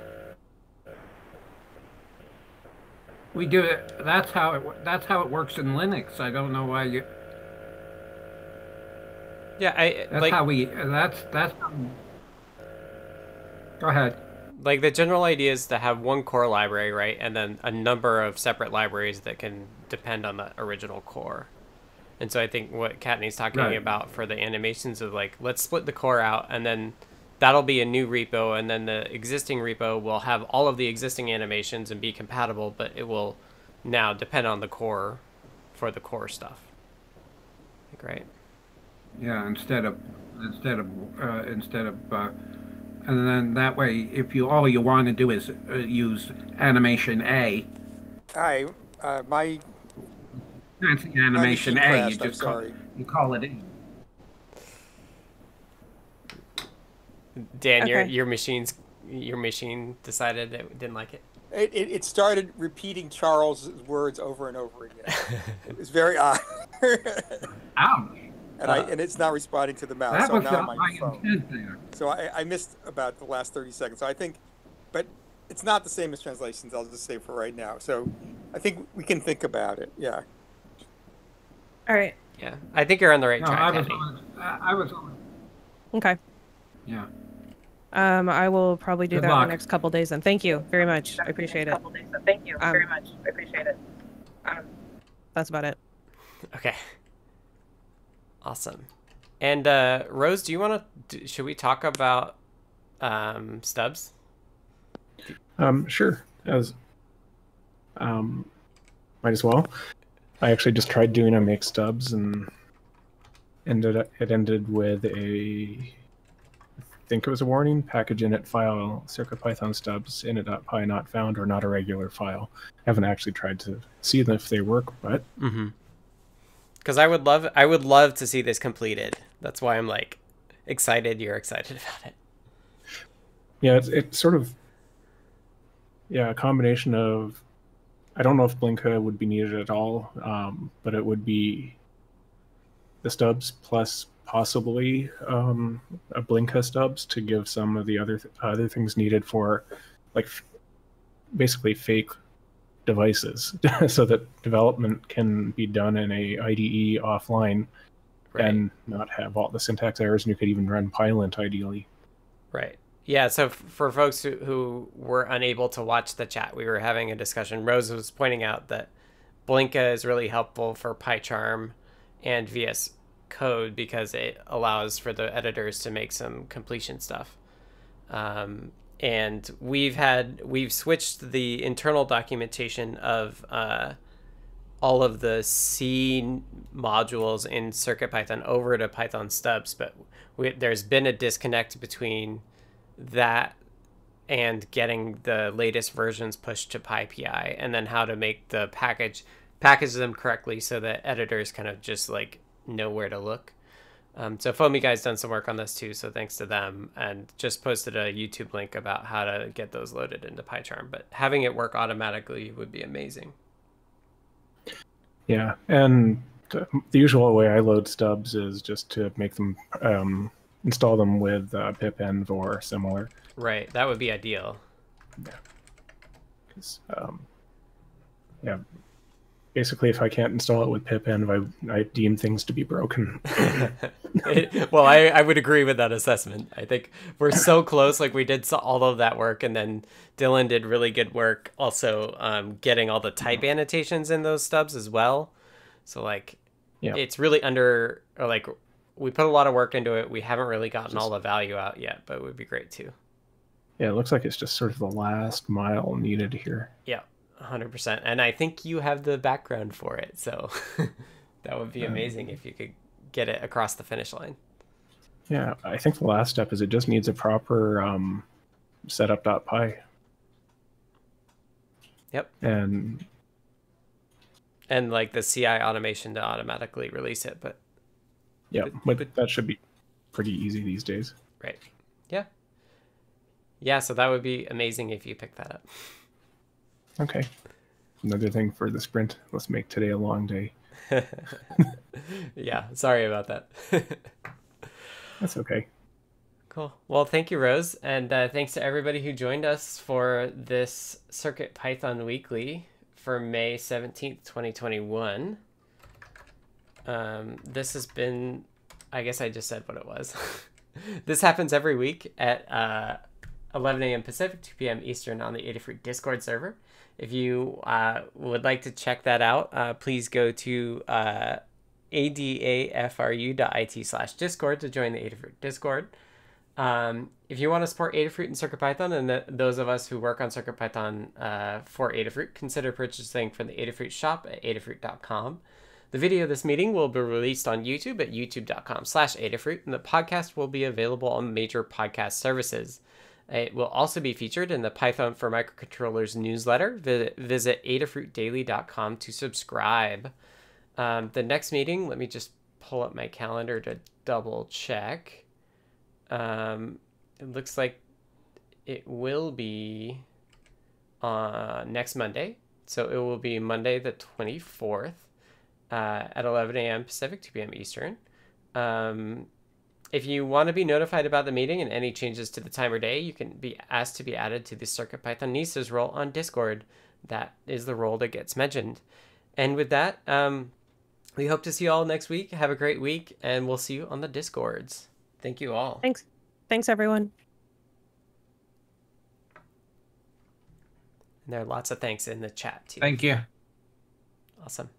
We do it. That's how it. That's how it works in Linux. I don't know why you. Yeah, I That's like how we. That's that's. Go ahead. like the general idea is to have one core library, right, and then a number of separate libraries that can depend on the original core. And so I think what Kattni's talking Right. about for the animations of like let's split the core out and then that'll be a new repo and then the existing repo will have all of the existing animations and be compatible, but it will now depend on the core for the core stuff. Like, right? Yeah, instead of instead of uh, instead of, uh, and then that way, if you all you want to do is uh, use animation A, Hi, uh, my fancy my animation machine A, you crashed, I'm just call, sorry. you call it A. Dan, your Okay. your machines your machine decided that it didn't like it. It, it, it started repeating Charles' words over and over again. it was very odd. Ouch! and I uh, and it's not responding to the mouse. That so was now not I'm my your phone. there. So I, I missed about the last 30 seconds. So I think, but it's not the same as translations. I'll just say for right now. So I think we can think about it. Yeah. All right. Yeah, I think you're on the right No, track. I was, Kattni. on- I I was, on- Okay. yeah. Um, I will probably do Good that in the next couple days. And thank you very much. I appreciate it. Thank you Um, very much. I appreciate it. Um, That's about it. Okay. Awesome. And uh, Rose, do you want to? Should we talk about um, stubs? Um, sure. As um, might as well. I actually just tried doing a make stubs and ended it ended with a I think it was a warning package init file circuitpython stubs init.py not found or not a regular file. I haven't actually tried to see them if they work, but Mm-hmm. Because I would love, I would love to see this completed. That's why I'm like excited. You're excited about it. yeah, it's it's sort of yeah a combination of I don't know if Blinka would be needed at all, um, but it would be the stubs plus possibly um, a Blinka stubs to give some of the other th- other things needed for like f- basically fake devices so that development can be done in a IDE offline Right. and not have all the syntax errors and you could even run Pylint ideally. Right. Yeah. So for folks who, who were unable to watch the chat, we were having a discussion. Rose was pointing out that Blinka is really helpful for PyCharm and VS Code because it allows for the editors to make some completion stuff. Um, and we've had we've switched the internal documentation of uh, all of the C modules in CircuitPython over to Python stubs, but we, there's been a disconnect between that and getting the latest versions pushed to PyPI, and then how to make the package package them correctly so that editors kind of just like know where to look. Um, so Foamy Guy's done some work on this too, so thanks to them, and just posted a YouTube link about how to get those loaded into PyCharm. But having it work automatically would be amazing. Yeah, and the usual way I load stubs is just to make them um, install them with uh, pipenv or similar. Right, that would be ideal. 'cause, um, yeah, basically, if I can't install it with pipenv, I, I deem things to be broken. It- well, I, I would agree with that assessment. I think we're so close. Like we did all of that work, and then Dylan did really good work also um, getting all the type annotations in those stubs as well. So like, Yeah. it's really under or like we put a lot of work into it. We haven't really gotten Just- all the value out yet, but it would be great too. yeah, it looks like it's just sort of the last mile needed here. Yeah, hundred percent. And I think you have the background for it, so that would be amazing if you could get it across the finish line. Yeah, I think the last step is it just needs a proper um, setup.py. Yep. And and like the CI automation to automatically release it, but yeah, but, but that should be pretty easy these days. Right. Yeah. Yeah, so that would be amazing if you pick that up. Okay. Another thing for the sprint. Let's make today a long day. yeah, sorry about that. That's okay. Cool. Well, thank you, Rose, and uh, thanks to everybody who joined us for this Circuit Python Weekly for May 17th, 2021. Um, this has been, I guess I just said what it was. this happens every week at uh, 11 a.m. Pacific, 2 p.m. Eastern on the Adafruit Discord server. If you uh, would like to check that out, uh, please go to uh, adafru.it slash discord to join the Adafruit Discord. Um, if you want to support Adafruit and CircuitPython, and the, those of us who work on CircuitPython uh, for Adafruit, consider purchasing from the Adafruit shop at adafruit.com. The video of this meeting will be released on YouTube at youtube.com slash Adafruit, and the podcast will be available on major podcast services. It will also be featured in the Python for Microcontrollers newsletter. Visit, visit adafruitdaily.com to subscribe. Um, the next meeting, let me just pull up my calendar to double check. Um, it looks like it will be uh, next Monday. So it will be Monday the 24th uh, at 11 a.m. Pacific, 2 p.m. Eastern. Um, if you want to be notified about the meeting and any changes to the time or day, you can be asked to be added to the CircuitPythonistas role on Discord. That is the role that gets mentioned. And with that, um, we hope to see you all next week. Have a great week, and we'll see you on the Discords. Thank you all. Thanks. Thanks, everyone. And there are lots of thanks in the chat, too. Thank you. Awesome.